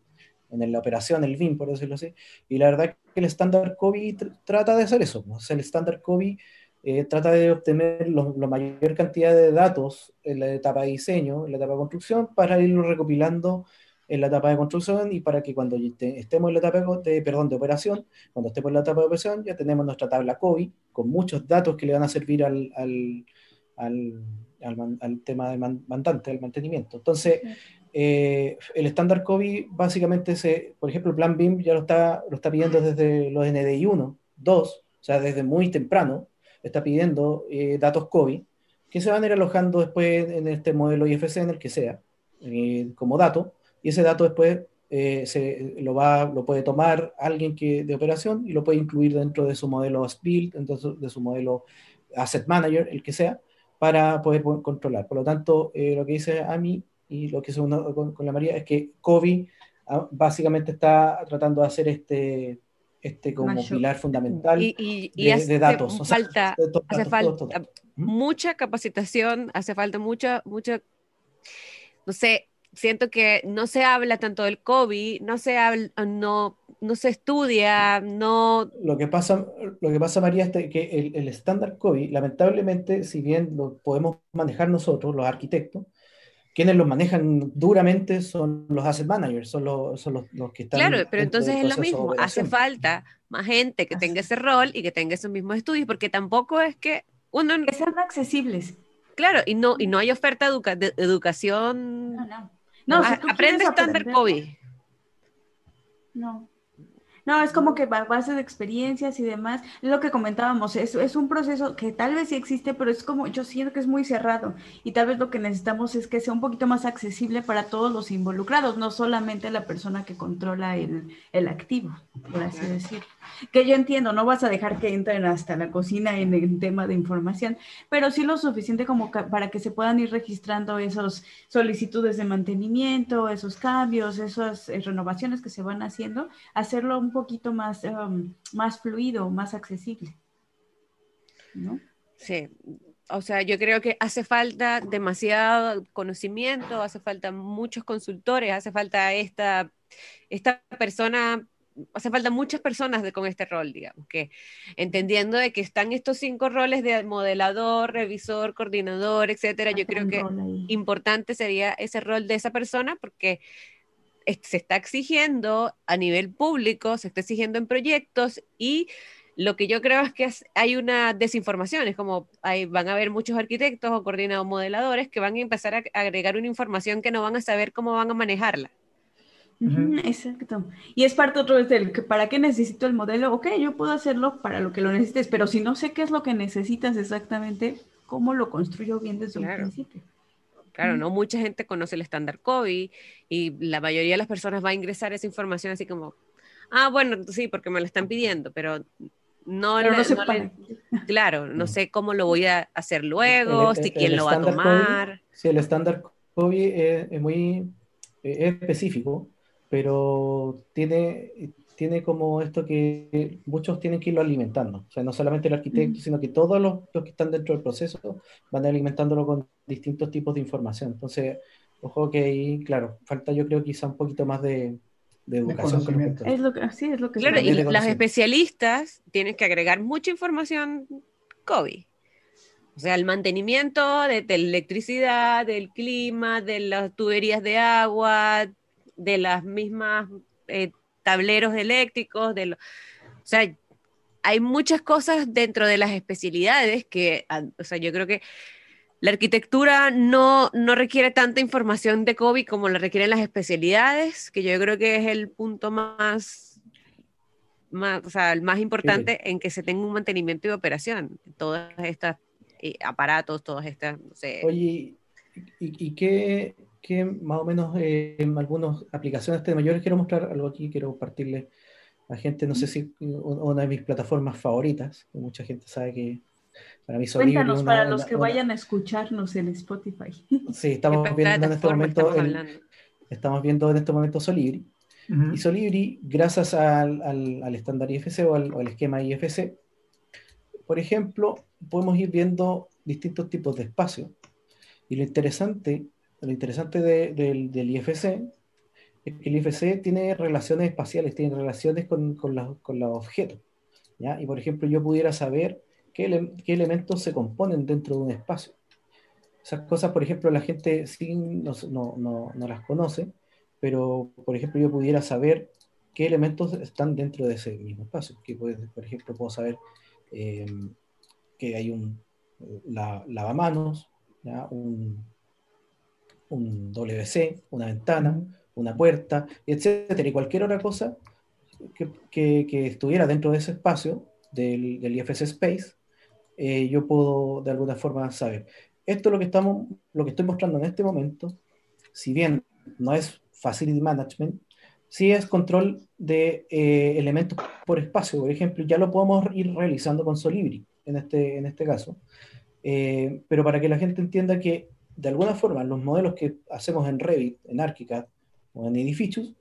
en la operación, el BIM, por decirlo así. Y la verdad es que el estándar COVID trata de hacer eso. O sea, el estándar COVID eh, trata de obtener la mayor cantidad de datos en la etapa de diseño, en la etapa de construcción, para irlo recopilando en la etapa de construcción y para que cuando estemos en la etapa de, perdón, de operación, cuando estemos en la etapa de operación, ya tenemos nuestra tabla COVID con muchos datos que le van a servir al, al, al, al, tema de mandante, al mantenimiento. Entonces, eh, el estándar COVID básicamente, se, por ejemplo, el plan BIM ya lo está, lo está pidiendo desde los NDI 1, 2, o sea, desde muy temprano, está pidiendo eh, datos COVID que se van a ir alojando después en este modelo IFC, en el que sea, eh, como dato, y ese dato después eh, se, lo, va, lo puede tomar alguien que, de operación y lo puede incluir dentro de su modelo ASBuild, dentro de su modelo Asset Manager, el que sea, para poder controlar. Por lo tanto, eh, lo que dice Ami y lo que se con, con la María es que COVID ah, básicamente está tratando de hacer este, este como pilar fundamental y, de, datos. Falta, hace falta mucha capacitación, hace falta mucha, mucha, no sé, siento que no se habla tanto del COVID, no se habla, no, no se estudia, no... Lo que pasa, lo que pasa María, es que el, estándar COVID, lamentablemente, si bien lo podemos manejar nosotros, los arquitectos, quienes lo manejan duramente son los asset managers, son los, son los, que están... Claro, pero entonces es lo mismo, hace falta más gente que tenga ese rol y que tenga esos mismos estudios, porque tampoco es que uno... Que sean accesibles. Claro, y no, y no hay oferta de educación... No, no. No, si aprende estándar COVID. No. No, es como que a base de experiencias y demás, lo que comentábamos, es, es un proceso que tal vez sí existe, pero es como, yo siento que es muy cerrado y tal vez lo que necesitamos es que sea un poquito más accesible para todos los involucrados, no solamente la persona que controla el, el activo, por así decirlo. Que yo entiendo, no vas a dejar que entren hasta la cocina en el tema de información, pero sí lo suficiente como para que se puedan ir registrando esas solicitudes de mantenimiento, esos cambios, esas eh, renovaciones que se van haciendo, hacerlo un poquito más, um, más fluido, más accesible. ¿no? Sí, o sea, yo creo que hace falta demasiado conocimiento, hace falta muchos consultores, hace falta esta, esta persona, hace falta muchas personas de, con este rol, digamos, que entendiendo de que están estos cinco roles de modelador, revisor, coordinador, etcétera, yo creo que importante sería ese rol de esa persona porque se está exigiendo a nivel público, se está exigiendo en proyectos y lo que yo creo es que hay una desinformación, es como hay, van a haber muchos arquitectos o coordinados modeladores que van a empezar a agregar una información que no van a saber cómo van a manejarla. Exacto. Y es parte otro vez del que para qué necesito el modelo, ok, yo puedo hacerlo para lo que lo necesites, pero si no sé qué es lo que necesitas exactamente, ¿cómo lo construyo bien desde un principio? Claro, no mucha gente conoce el estándar COVID y la mayoría de las personas va a ingresar esa información así como, ah, bueno, sí, porque me lo están pidiendo, pero no, no, claro, no sé cómo lo voy a hacer luego, si quién lo va a tomar. sí, el estándar COVID es, muy específico, pero tiene, tiene como esto que muchos tienen que irlo alimentando. O sea, no solamente el arquitecto, sino que todos los, que están dentro del proceso van alimentándolo con distintos tipos de información. Entonces, ojo que ahí, claro, falta yo creo quizá un poquito más de, educación. es lo que, sí, es lo que Claro, y las especialistas tienen que agregar mucha información COVID. O sea, el mantenimiento de, la electricidad, del clima, de las tuberías de agua, de las mismas eh, tableros eléctricos, de lo, o sea, hay muchas cosas dentro de las especialidades que, o sea, yo creo que la arquitectura no, no requiere tanta información de COVID como la requieren las especialidades, que yo creo que es el punto más, más o sea, el más importante en que se tenga un mantenimiento y operación, todas estas eh, aparatos, todas estas, no sé. Oye, ¿y, y qué, que más o menos eh, en algunas aplicaciones de mayores quiero mostrar algo aquí, quiero compartirle a gente, no sé si una de mis plataformas favoritas, que mucha gente sabe que para mí Solibri Cuéntanos para los que vayan a escucharnos en Spotify. Sí, estamos viendo en este momento estamos, viendo en este momento Solibri. Y Solibri, gracias al, al, estándar IFC o al, o al esquema IFC, por ejemplo, podemos ir viendo distintos tipos de espacios. Y lo interesante lo interesante del, IFC es que el IFC tiene relaciones espaciales, tiene relaciones con, con, los objetos. ¿ya? Y por ejemplo, yo pudiera saber qué, qué, elementos se componen dentro de un espacio. Esas cosas, por ejemplo, la gente sí no, no, no, las conoce, pero por ejemplo yo pudiera saber qué elementos están dentro de ese mismo espacio. Que por ejemplo puedo saber eh, que hay un la, lavamanos, Un, un WC, una ventana, una puerta, etcétera, y cualquier otra cosa que, que, estuviera dentro de ese espacio del, del IFS Space, eh, yo puedo de alguna forma saber. Esto es lo que, estamos, lo que estoy mostrando en este momento, si bien no es Facility Management, sí es control de eh, elementos por espacio, por ejemplo, ya lo podemos ir realizando con Solibri en este, en este caso, eh, pero para que la gente entienda que de alguna forma los modelos que hacemos en Revit, en ArchiCAD o en edificios,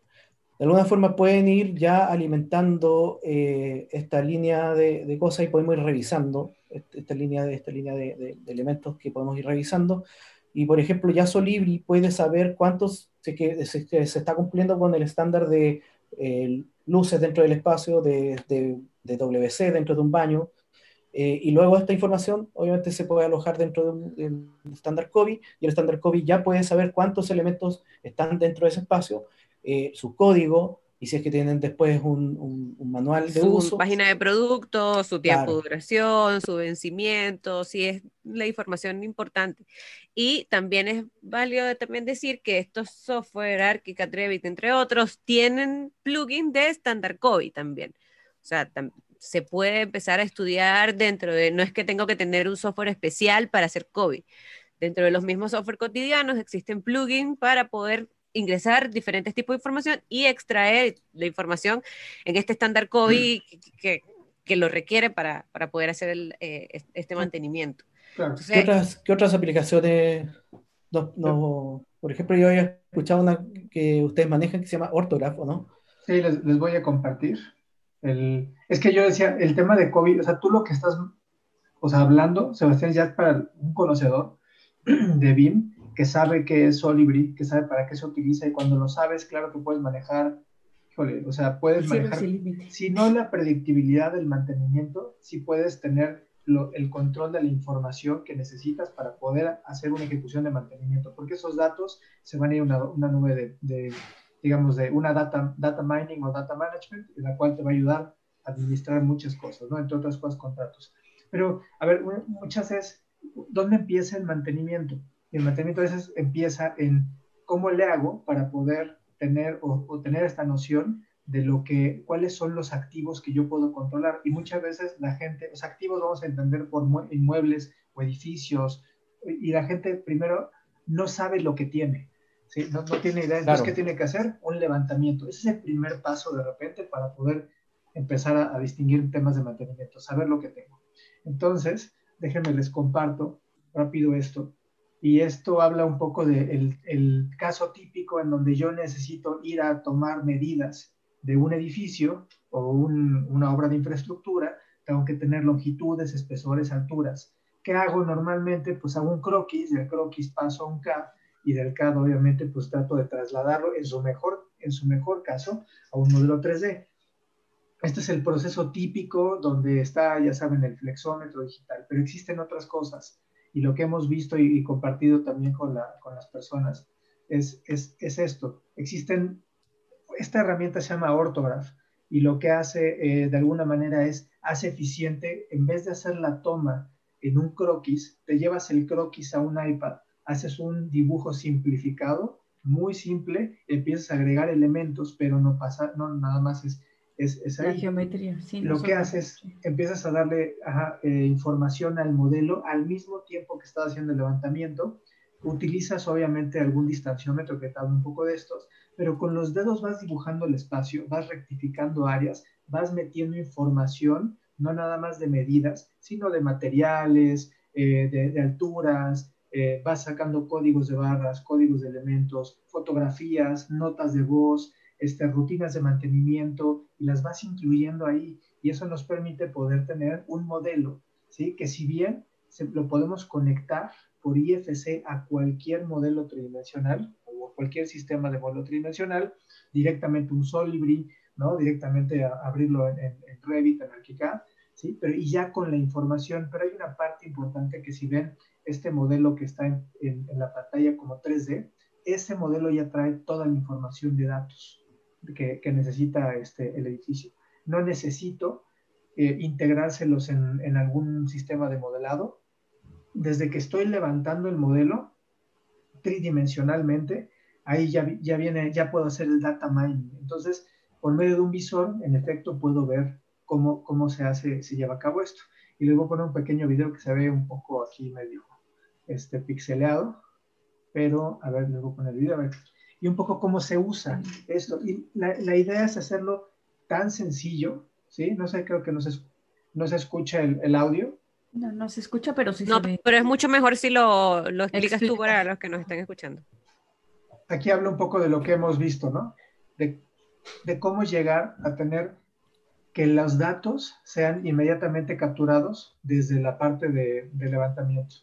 de alguna forma pueden ir ya alimentando eh, esta línea de, cosas y podemos ir revisando esta línea, de, esta línea de, elementos que podemos ir revisando. Y por ejemplo, ya Solibri puede saber cuántos se, que, se, está cumpliendo con el estándar de eh, luces dentro del espacio, de, de, WC dentro de un baño, eh, y luego esta información obviamente se puede alojar dentro de un, estándar COVID y el estándar COVID ya puede saber cuántos elementos están dentro de ese espacio, eh, su código y si es que tienen después un, un, manual de su uso. página de producto, su tiempo de duración, su vencimiento, si es la información importante. Y también es válido también decir que estos software, ArchiCAD, Revit, entre otros, tienen plugin de estándar COVID también. O sea, se puede empezar a estudiar dentro de, no es que tengo que tener un software especial para hacer COVID. Dentro de los mismos software cotidianos existen plugins para poder ingresar diferentes tipos de información y extraer la información en este estándar COVID que, que, lo requiere para, para poder hacer el, eh, este mantenimiento. ¿Qué, otras, ¿Qué, otras, aplicaciones? No, por ejemplo, yo había escuchado una que ustedes manejan que se llama Ortograph, ¿no? Sí, les, les voy a compartir. El, es que yo decía, el tema de COVID, o sea, tú lo que estás o sea, hablando, Sebastián, ya es para un conocedor de BIM, que sabe qué es Solibri, que sabe para qué se utiliza, y cuando lo sabes, claro que puedes manejar, o sea, puedes manejar, si no la predictibilidad del mantenimiento, si puedes tener el control de la información que necesitas para poder hacer una ejecución de mantenimiento, porque esos datos se van a ir a una, una nube de digamos, de una data, data mining o data management, en la cual te va a ayudar a administrar muchas cosas, ¿no? Entre otras cosas, contratos. Pero, a ver, muchas es, ¿dónde empieza el mantenimiento? Y el mantenimiento a veces empieza en cómo le hago para poder tener o, tener esta noción de lo que, cuáles son los activos que yo puedo controlar. Y muchas veces la gente, los activos vamos a entender por inmuebles o edificios, y la gente primero no sabe lo que tiene. No, tiene idea. Entonces, ¿qué tiene que hacer? Un levantamiento. Ese es el primer paso de repente para poder empezar a, distinguir temas de mantenimiento, saber lo que tengo. Entonces, déjenme les comparto rápido esto. Y esto habla un poco del de el caso típico en donde yo necesito ir a tomar medidas de un edificio o una obra de infraestructura, tengo que tener longitudes, espesores, alturas. ¿Qué hago normalmente? Pues hago un croquis, del croquis paso a un CAD y del CAD obviamente pues trato de trasladarlo en su mejor, en su mejor caso a un modelo 3D. Este es el proceso típico donde está, ya saben, el flexómetro digital, pero existen otras cosas y lo que hemos visto y, compartido también con, la, con las personas es, es, es, esto. Existen, esta herramienta se llama Orthograph y lo que hace eh, de alguna manera es, hace eficiente, en vez de hacer la toma en un croquis, te llevas el croquis a un iPad haces un dibujo simplificado, muy simple, empiezas a agregar elementos, pero no pasa, no nada más es, es, la geometría. Sí, Lo que haces, empiezas a darle eh, información al modelo al mismo tiempo que estás haciendo el levantamiento. Utilizas obviamente algún distanciómetro que te habla un poco de estos, pero con los dedos vas dibujando el espacio, vas rectificando áreas, vas metiendo información, no nada más de medidas, sino de materiales, eh, de, alturas, eh, vas sacando códigos de barras, códigos de elementos, fotografías, notas de voz, este, rutinas de mantenimiento y las vas incluyendo ahí. Y eso nos permite poder tener un modelo, ¿sí? Que si bien se, lo podemos conectar por IFC a cualquier modelo tridimensional o cualquier sistema de modelo tridimensional, directamente un Solibri, ¿no? Directamente a, abrirlo en, en, Revit, en ArchiCAD, ¿sí? Pero y ya con la información, pero hay una parte importante que si ven este modelo que está en, la pantalla como 3D, ese modelo ya trae toda la información de datos que, necesita este, el edificio. No necesito eh, integrárselos en, en, algún sistema de modelado. Desde que estoy levantando el modelo tridimensionalmente, ahí ya, ya viene, ya puedo hacer el data mining. Entonces, por medio de un visor, en efecto, puedo ver cómo, cómo se hace, se lleva a cabo esto. Y luego poner un pequeño video que se ve un poco aquí medio este, pixeleado, pero a ver, luego poner el video, a ver, y un poco cómo se usa esto. Y la, la idea es hacerlo tan sencillo, ¿sí? No sé, creo que no se, no se escucha el, el audio. No, no se escucha, pero sí no, se ve. pero es mucho mejor si lo, lo explicas tú para los que nos están escuchando. Aquí hablo un poco de lo que hemos visto, ¿no? De, de cómo llegar a tener que los datos sean inmediatamente capturados desde la parte de, de levantamiento.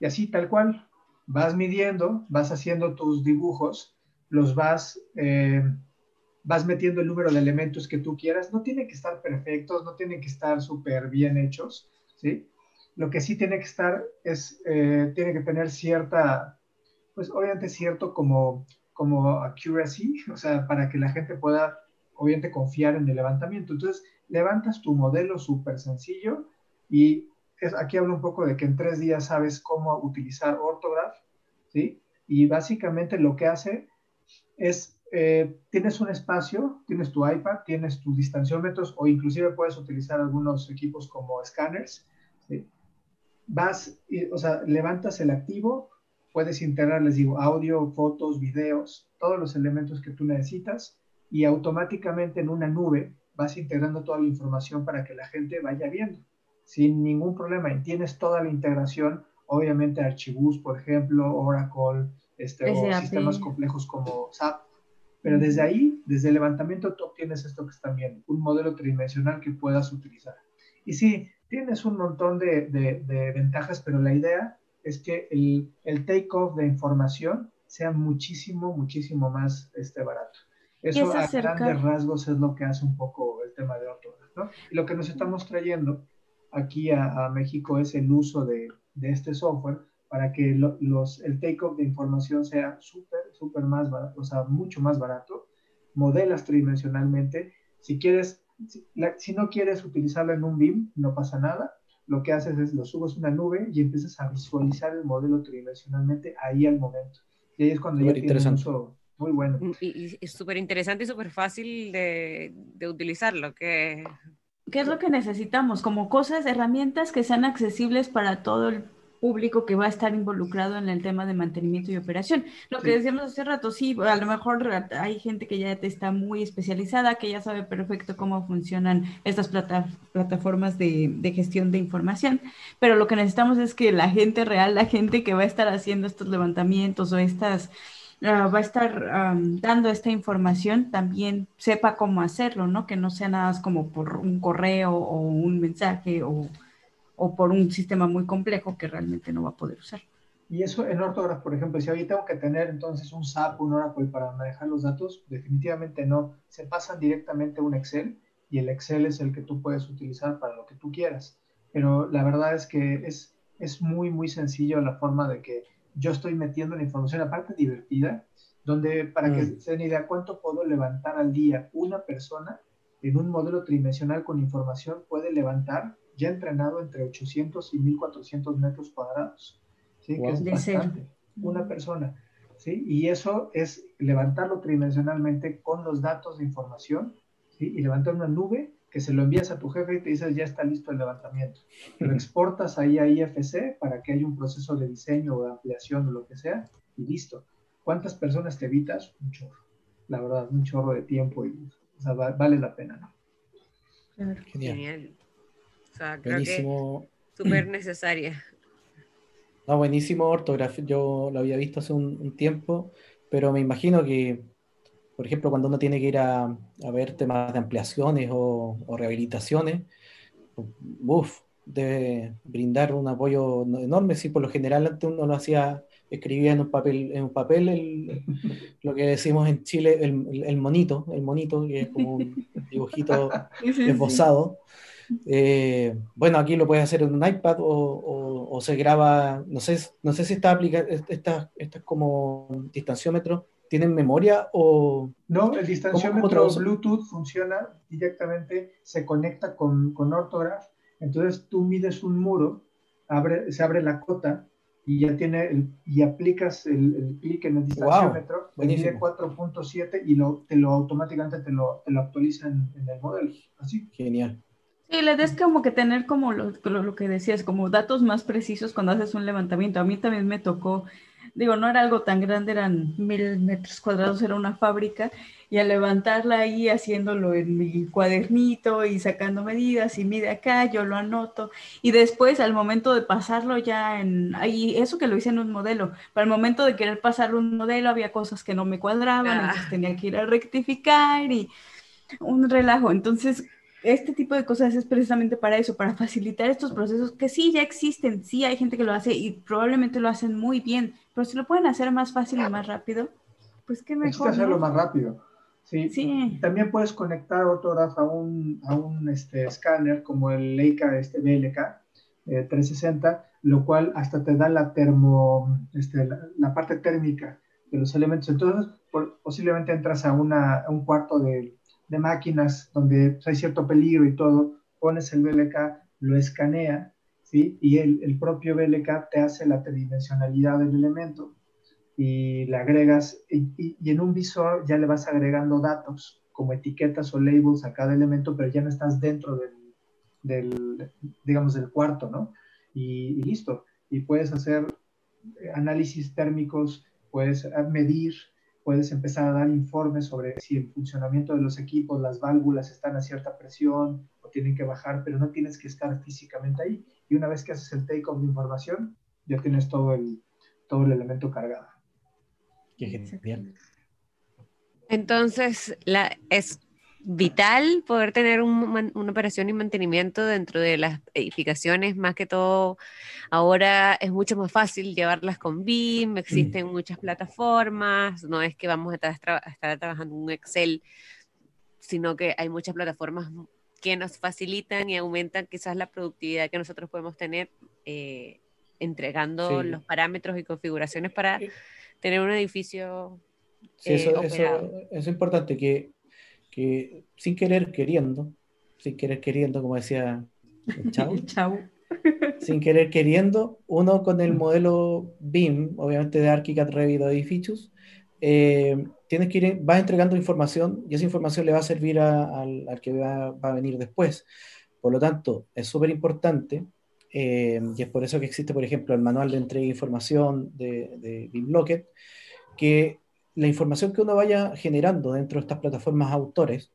Y así, tal cual, vas midiendo, vas haciendo tus dibujos, los vas, eh, vas metiendo el número de elementos que tú quieras. No tienen que estar perfectos, no tienen que estar súper bien hechos, ¿sí? Lo que sí tiene que estar es, eh, tiene que tener cierta, pues obviamente cierto como, como accuracy, o sea, para que la gente pueda, obviamente, confiar en el levantamiento. Entonces, levantas tu modelo súper sencillo y aquí hablo un poco de que en tres días sabes cómo utilizar Orthograph, ¿sí? Y básicamente lo que hace es, eh, tienes un espacio, tienes tu iPad, tienes tus distanciómetros o inclusive puedes utilizar algunos equipos como scanners, ¿sí? Vas, o sea, levantas el activo, puedes integrar, les digo, audio, fotos, videos, todos los elementos que tú necesitas y automáticamente en una nube vas integrando toda la información para que la gente vaya viendo sin ningún problema y tienes toda la integración, obviamente Archibus, por ejemplo, Oracle, este, o sistemas complejos como SAP, pero desde ahí, desde el levantamiento, tú obtienes esto que están viendo, un modelo tridimensional que puedas utilizar. Y sí, tienes un montón de, de, ventajas, pero la idea es que el, el take-off de información sea muchísimo, muchísimo más este, barato. Eso a grandes rasgos es lo que hace un poco el tema de Ortograph, ¿no? Y lo que nos estamos trayendo aquí a, México es el uso de, de este software para que los, el take-off de información sea súper, súper más barato, o sea, mucho más barato. Modelas tridimensionalmente. Si quieres, si, no quieres utilizarlo en un BIM, no pasa nada. Lo que haces es lo subes a una nube y empiezas a visualizar el modelo tridimensionalmente ahí al momento. Y ahí es cuando ya tiene un uso muy bueno. Y, es súper interesante y súper fácil de, de utilizarlo, que ¿Qué es lo que necesitamos? Como cosas, herramientas que sean accesibles para todo el público que va a estar involucrado en el tema de mantenimiento y operación. Lo que decíamos hace rato, sí, a lo mejor hay gente que ya está muy especializada, que ya sabe perfecto cómo funcionan estas plataformas de, de, gestión de información, pero lo que necesitamos es que la gente real, la gente que va a estar haciendo estos levantamientos o estas Ah, va a estar dando esta información también sepa cómo hacerlo, ¿no? Que no sea nada como por un correo o un mensaje o, o, por un sistema muy complejo que realmente no va a poder usar. Y eso en Orthograph, por ejemplo, si hoy tengo que tener entonces un SAP, un Oracle para manejar los datos, definitivamente no. Se pasan directamente a un Excel y el Excel es el que tú puedes utilizar para lo que tú quieras. Pero la verdad es que es, es muy, muy sencillo la forma de que yo estoy metiendo la información, aparte divertida, donde para que mm. se den idea cuánto puedo levantar al día una persona en un modelo tridimensional con información puede levantar ya entrenado entre 800 y 1400 metros cuadrados. ¿sí? Que es bastante. Una persona. ¿sí? Y eso es levantarlo tridimensionalmente con los datos de información ¿sí? y levantar una nube que se lo envías a tu jefe y te dices ya está listo el levantamiento. Lo exportas ahí a IFC para que haya un proceso de diseño o de ampliación o lo que sea y listo. ¿Cuántas personas te evitas? Un chorro. La verdad, un chorro de tiempo y vale la pena, ¿no? Genial. O sea, creo buenísimo. que súper necesaria. No, buenísimo ortografía. Yo lo había visto hace un tiempo, pero me imagino que por ejemplo, cuando uno tiene que ir a, a ver temas de ampliaciones o, rehabilitaciones, uff, debe brindar un apoyo enorme. Sí, por lo general antes uno lo hacía, escribía en un papel, en un papel el, lo que decimos en Chile, el, el, monito, el monito, que es como un dibujito esbozado. Eh, bueno, aquí lo puedes hacer en un iPad o, se graba, no sé, no sé si está aplicado, estas esta como distanciómetro, ¿tienen memoria o...? No, el distanciómetro Bluetooth funciona directamente, se conecta con, con Orthograph, entonces tú mides un muro, abre, se abre la cota y ya tiene y aplicas el, clic en el distanciómetro, wow, mide 4.7 y lo, te lo automáticamente te lo, te lo actualiza en, en el modelo. Así. Genial. Sí, la idea es como que tener como lo, lo, que decías, como datos más precisos cuando haces un levantamiento. A mí también me tocó, digo, no era algo tan grande, eran mil metros cuadrados, era una fábrica, y al levantarla ahí, haciéndolo en mi cuadernito y sacando medidas y mide acá, yo lo anoto, y después al momento de pasarlo ya en, ahí, eso que lo hice en un modelo, para el momento de querer pasar un modelo había cosas que no me cuadraban, ah. entonces tenía que ir a rectificar y un relajo. Entonces, este tipo de cosas es precisamente para eso, para facilitar estos procesos que sí ya existen, sí hay gente que lo hace y probablemente lo hacen muy bien, pero si lo pueden hacer más fácil y más rápido, pues qué mejor. que hacerlo más rápido. Sí. sí. También puedes conectar Autograph a un, a un este, escáner como el Leica este BLK 360, eh, lo cual hasta te da la termo, este, la, parte térmica de los elementos. Entonces, posiblemente entras a, una, a un cuarto de de máquinas donde hay cierto peligro y todo, pones el BLK, lo escanea, ¿sí? Y el, el propio BLK te hace la tridimensionalidad del elemento y le agregas, y, y, en un visor ya le vas agregando datos como etiquetas o labels a cada elemento, pero ya no estás dentro del, del digamos, del cuarto, ¿no? Y, y, listo. Y puedes hacer análisis térmicos, puedes medir puedes empezar a dar informes sobre si el funcionamiento de los equipos, las válvulas están a cierta presión o tienen que bajar, pero no tienes que estar físicamente ahí. Y una vez que haces el take-off de información, ya tienes todo el, todo el elemento cargado. Qué genial. Entonces, la, es vital poder tener una operación y mantenimiento dentro de las edificaciones, más que todo ahora es mucho más fácil llevarlas con BIM, existen muchas plataformas, no es que vamos a estar, trabajando en un Excel, sino que hay muchas plataformas que nos facilitan y aumentan quizás la productividad que nosotros podemos tener eh, entregando los parámetros y configuraciones para tener un edificio. Sí, eso, eh, es importante que que sin querer queriendo, sin querer queriendo, como decía Chau, sin querer queriendo, uno con el modelo BIM, obviamente de ArchiCAD Revit Edificios, eh, tienes que ir, vas entregando información y esa información le va a servir al, que va, a venir después. Por lo tanto, es súper importante eh, y es por eso que existe, por ejemplo, el manual de entrega de información de, de BIMLocket, que la información que uno vaya generando dentro de estas plataformas autores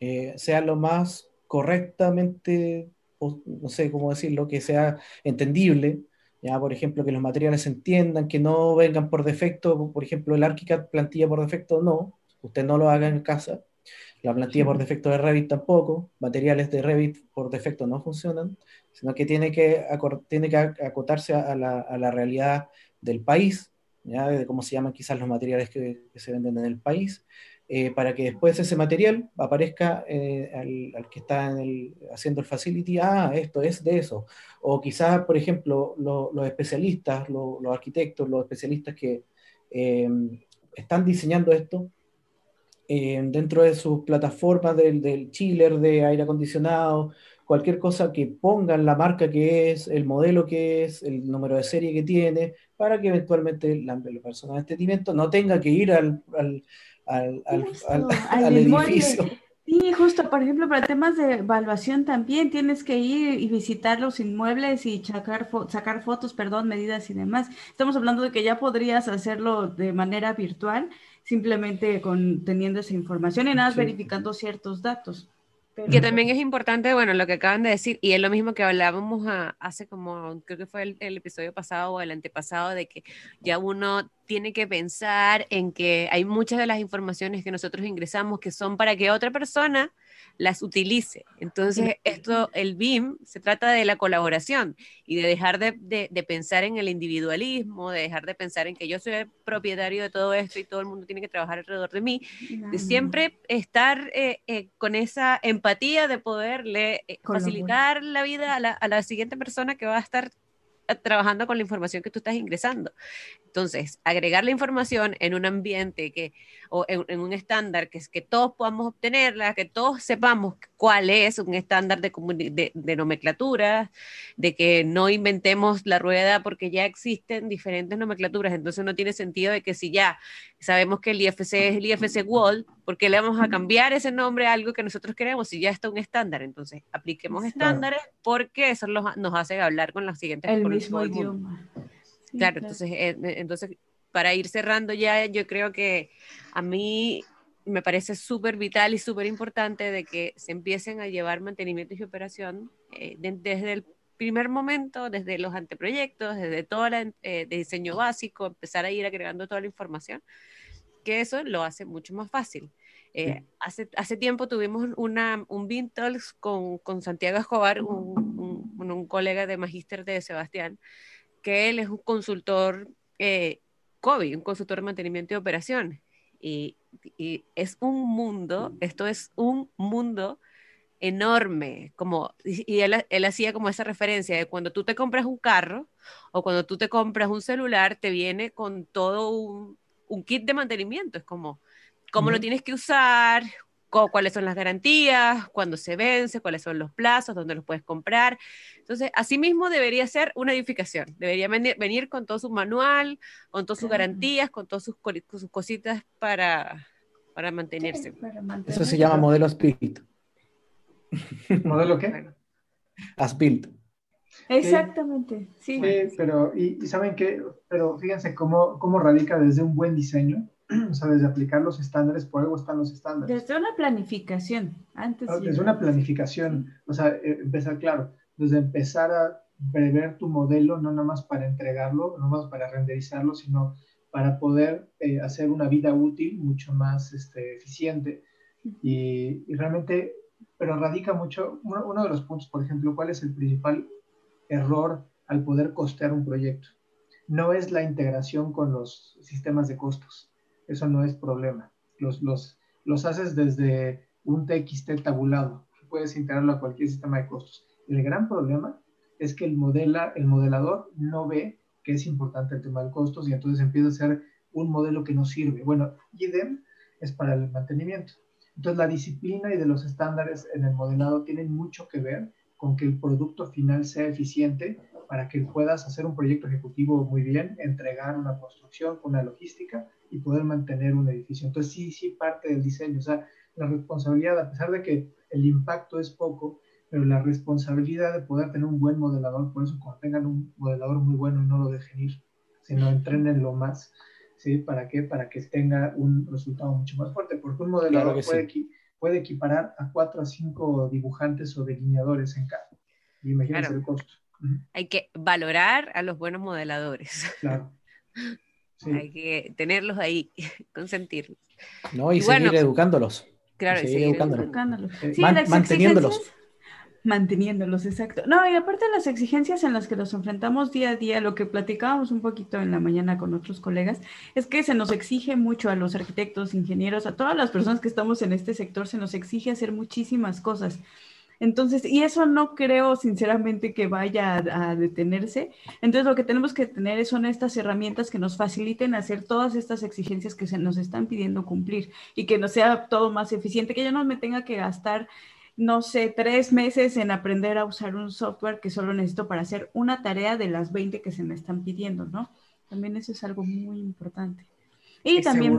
eh, sea lo más correctamente, no sé cómo decirlo, que sea entendible, ya por ejemplo que los materiales se entiendan, que no vengan por defecto, por ejemplo el ArchiCAD plantilla por defecto no, usted no lo haga en casa, la plantilla por defecto de Revit tampoco, materiales de Revit por defecto no funcionan, sino que tiene que, tiene que acotarse a la, a la realidad del país, de cómo se llaman quizás los materiales que, se venden en el país, eh, para que después ese material aparezca eh, al, que está haciendo el facility, ah, esto es de eso. O quizás, por ejemplo, los especialistas, los arquitectos, los especialistas que eh, están diseñando esto, dentro de sus plataformas del, del chiller de aire acondicionado, cualquier cosa que pongan la marca que es, el modelo que es, el número de serie que tiene, para que eventualmente la, persona de entretenimiento no tenga que ir al, al, al, al edificio. Sí, justo, por ejemplo, para temas de evaluación también tienes que ir y visitar los inmuebles y sacar, sacar fotos, perdón, medidas y demás. Estamos hablando de que ya podrías hacerlo de manera virtual, simplemente con teniendo esa información y nada, verificando ciertos datos. Que también es importante, bueno, lo que acaban de decir, y es lo mismo que hablábamos hace como, creo que fue el, episodio pasado o el antepasado, de que ya uno tiene que pensar en que hay muchas de las informaciones que nosotros ingresamos que son para que otra persona las utilice. Entonces, esto, el BIM, se trata de la colaboración y de dejar de, de, pensar en el individualismo, de dejar de pensar en que yo soy el propietario de todo esto y todo el mundo tiene que trabajar alrededor de mí, de siempre estar eh, eh, con esa empatía de poderle eh, facilitar la vida a la, a la siguiente persona que va a estar trabajando con la información que tú estás ingresando. Entonces, agregar la información en un ambiente que, o en, un estándar que, que todos podamos obtenerla, que todos sepamos cuál es un estándar de, de, de, nomenclatura, de que no inventemos la rueda porque ya existen diferentes nomenclaturas. Entonces, no tiene sentido de que si ya sabemos que el IFC es el IFC World, ¿por qué le vamos a cambiar ese nombre a algo que nosotros queremos si ya está un estándar? Entonces, apliquemos estándares porque eso nos hace hablar con las siguientes. El mismo idioma claro, entonces, eh, entonces, para ir cerrando ya, yo creo que a mí me parece súper vital y súper importante de que se empiecen a llevar mantenimiento y operación eh, desde el primer momento, desde los anteproyectos, desde todo el eh, diseño básico, empezar a ir agregando toda la información, que eso lo hace mucho más fácil. hace, hace tiempo tuvimos una, un Vintalks con, con Santiago Escobar, un, un, un colega de magíster de Sebastián, que él es un consultor eh, COVID, un consultor de mantenimiento y operación. Y, es un mundo, esto es un mundo enorme, como, y él, hacía como esa referencia de cuando tú te compras un carro o cuando tú te compras un celular, te viene con todo un, kit de mantenimiento, es como cómo lo tienes que usar, cuáles son las garantías, cuándo se vence, cuáles son los plazos, dónde los puedes comprar. Entonces, así mismo debería ser una edificación. Debería venir, con todo su manual, con todas sus garantías, con todas sus, sus cositas para, para mantenerse. Eso se llama modelo as ¿Modelo qué? As built. Exactamente, sí. pero, y, saben que, pero fíjense cómo, cómo radica desde un buen diseño o sea, desde aplicar los estándares, por algo están los estándares. Desde una planificación, antes. Ah, desde una planificación, o sea, eh, empezar claro, desde empezar a prever tu modelo, no nada más para entregarlo, no más para renderizarlo, sino para poder eh, hacer una vida útil mucho más este, eficiente. Y, y, realmente, pero radica mucho, uno, uno de los puntos, por ejemplo, ¿cuál es el principal error al poder costear un proyecto? No es la integración con los sistemas de costos eso no es problema. Los, los, los haces desde un TXT tabulado, puedes integrarlo a cualquier sistema de costos. El gran problema es que el, el modelador no ve que es importante el tema de costos y entonces empieza a ser un modelo que no sirve. Bueno, IDEM es para el mantenimiento. Entonces la disciplina y de los estándares en el modelado tienen mucho que ver con que el producto final sea eficiente para que puedas hacer un proyecto ejecutivo muy bien, entregar una construcción, una logística y poder mantener un edificio. Entonces sí, sí parte del diseño, o sea, la responsabilidad, a pesar de que el impacto es poco, pero la responsabilidad de poder tener un buen modelador, por eso cuando tengan un modelador muy bueno no lo dejen ir, sino entrenenlo más, ¿sí? ¿Para qué? Para que tenga un resultado mucho más fuerte, porque un modelador puede, puede, equiparar a cuatro a cinco dibujantes o delineadores en cada. Imagínense el costo. Hay que valorar a los buenos modeladores. Claro. Hay que tenerlos ahí, consentirlos. No, y, seguir educándolos. Claro, y seguir, educándolos. manteniéndolos. Manteniéndolos, exacto. No, y aparte de las exigencias en las que nos enfrentamos día a día, lo que platicábamos un poquito en la mañana con otros colegas, es que se nos exige mucho a los arquitectos, ingenieros, a todas las personas que estamos en este sector, se nos exige hacer muchísimas cosas. Entonces, y eso no creo sinceramente que vaya a, detenerse. Entonces, lo que tenemos que tener son estas herramientas que nos faciliten hacer todas estas exigencias que se nos están pidiendo cumplir y que nos sea todo más eficiente, que yo no me tenga que gastar, no sé, tres meses en aprender a usar un software que solo necesito para hacer una tarea de las 20 que se me están pidiendo, ¿no? También eso es algo muy importante. Y también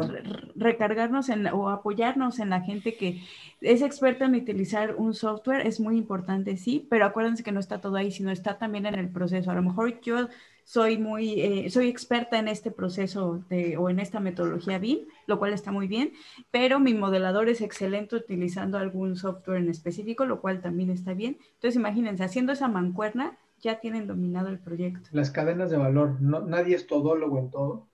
recargarnos en, o apoyarnos en la gente que es experta en utilizar un software, es muy importante, sí, pero acuérdense que no está todo ahí, sino está también en el proceso. A lo mejor yo soy muy, eh, soy experta en este proceso de, o en esta metodología BIM, lo cual está muy bien, pero mi modelador es excelente utilizando algún software en específico, lo cual también está bien. Entonces, imagínense, haciendo esa mancuerna, ya tienen dominado el proyecto. Las cadenas de valor, no, nadie es todólogo en todo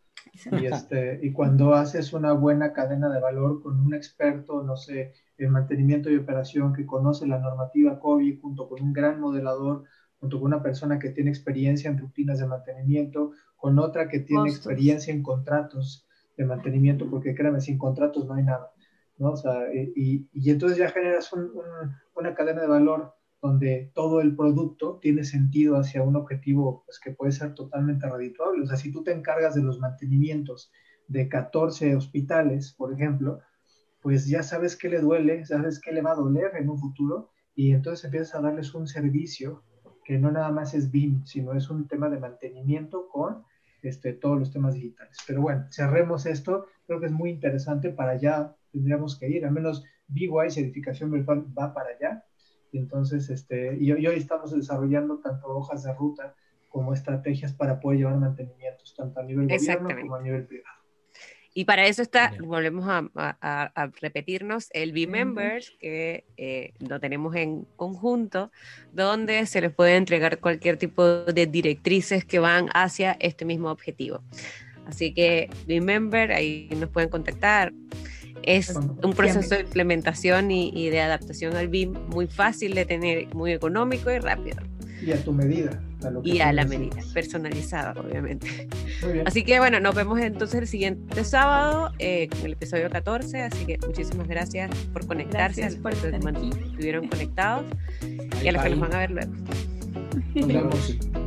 Y, este, y cuando haces una buena cadena de valor con un experto, no sé, en mantenimiento y operación que conoce la normativa COVID, junto con un gran modelador, junto con una persona que tiene experiencia en rutinas de mantenimiento, con otra que tiene experiencia en contratos de mantenimiento, porque créeme, sin contratos no hay nada. ¿no? O sea, y, y, entonces ya generas una cadena de valor donde todo el producto tiene sentido hacia un objetivo pues, que puede ser totalmente redituable. O sea, si tú te encargas de los mantenimientos de 14 hospitales, por ejemplo, pues ya sabes qué le duele, sabes qué le va a doler en un futuro y entonces empiezas a darles un servicio que no nada más es BIM, sino es un tema de mantenimiento con este, todos los temas digitales. Pero bueno, cerremos esto. Creo que es muy interesante para allá, tendríamos que ir, al menos BY, Edificación virtual, va para allá y entonces, este, y, hoy estamos desarrollando tanto hojas de ruta como estrategias para poder llevar mantenimientos, tanto a nivel gobierno como a nivel privado. Y para eso está, volvemos a, repetirnos, el B-Members, que eh, lo tenemos en conjunto, donde se les puede entregar cualquier tipo de directrices que van hacia este mismo objetivo. Así que B-Member, ahí nos pueden contactar. Es un proceso de implementación y, de adaptación al BIM muy fácil de tener, muy económico y rápido. Y a tu medida. y a la medida, personalizada, obviamente. Así que bueno, nos vemos entonces el siguiente sábado eh, con el episodio 14. Así que muchísimas gracias por conectarse, gracias a los que estuvieron conectados y a los que nos van a ver luego. Nos vemos.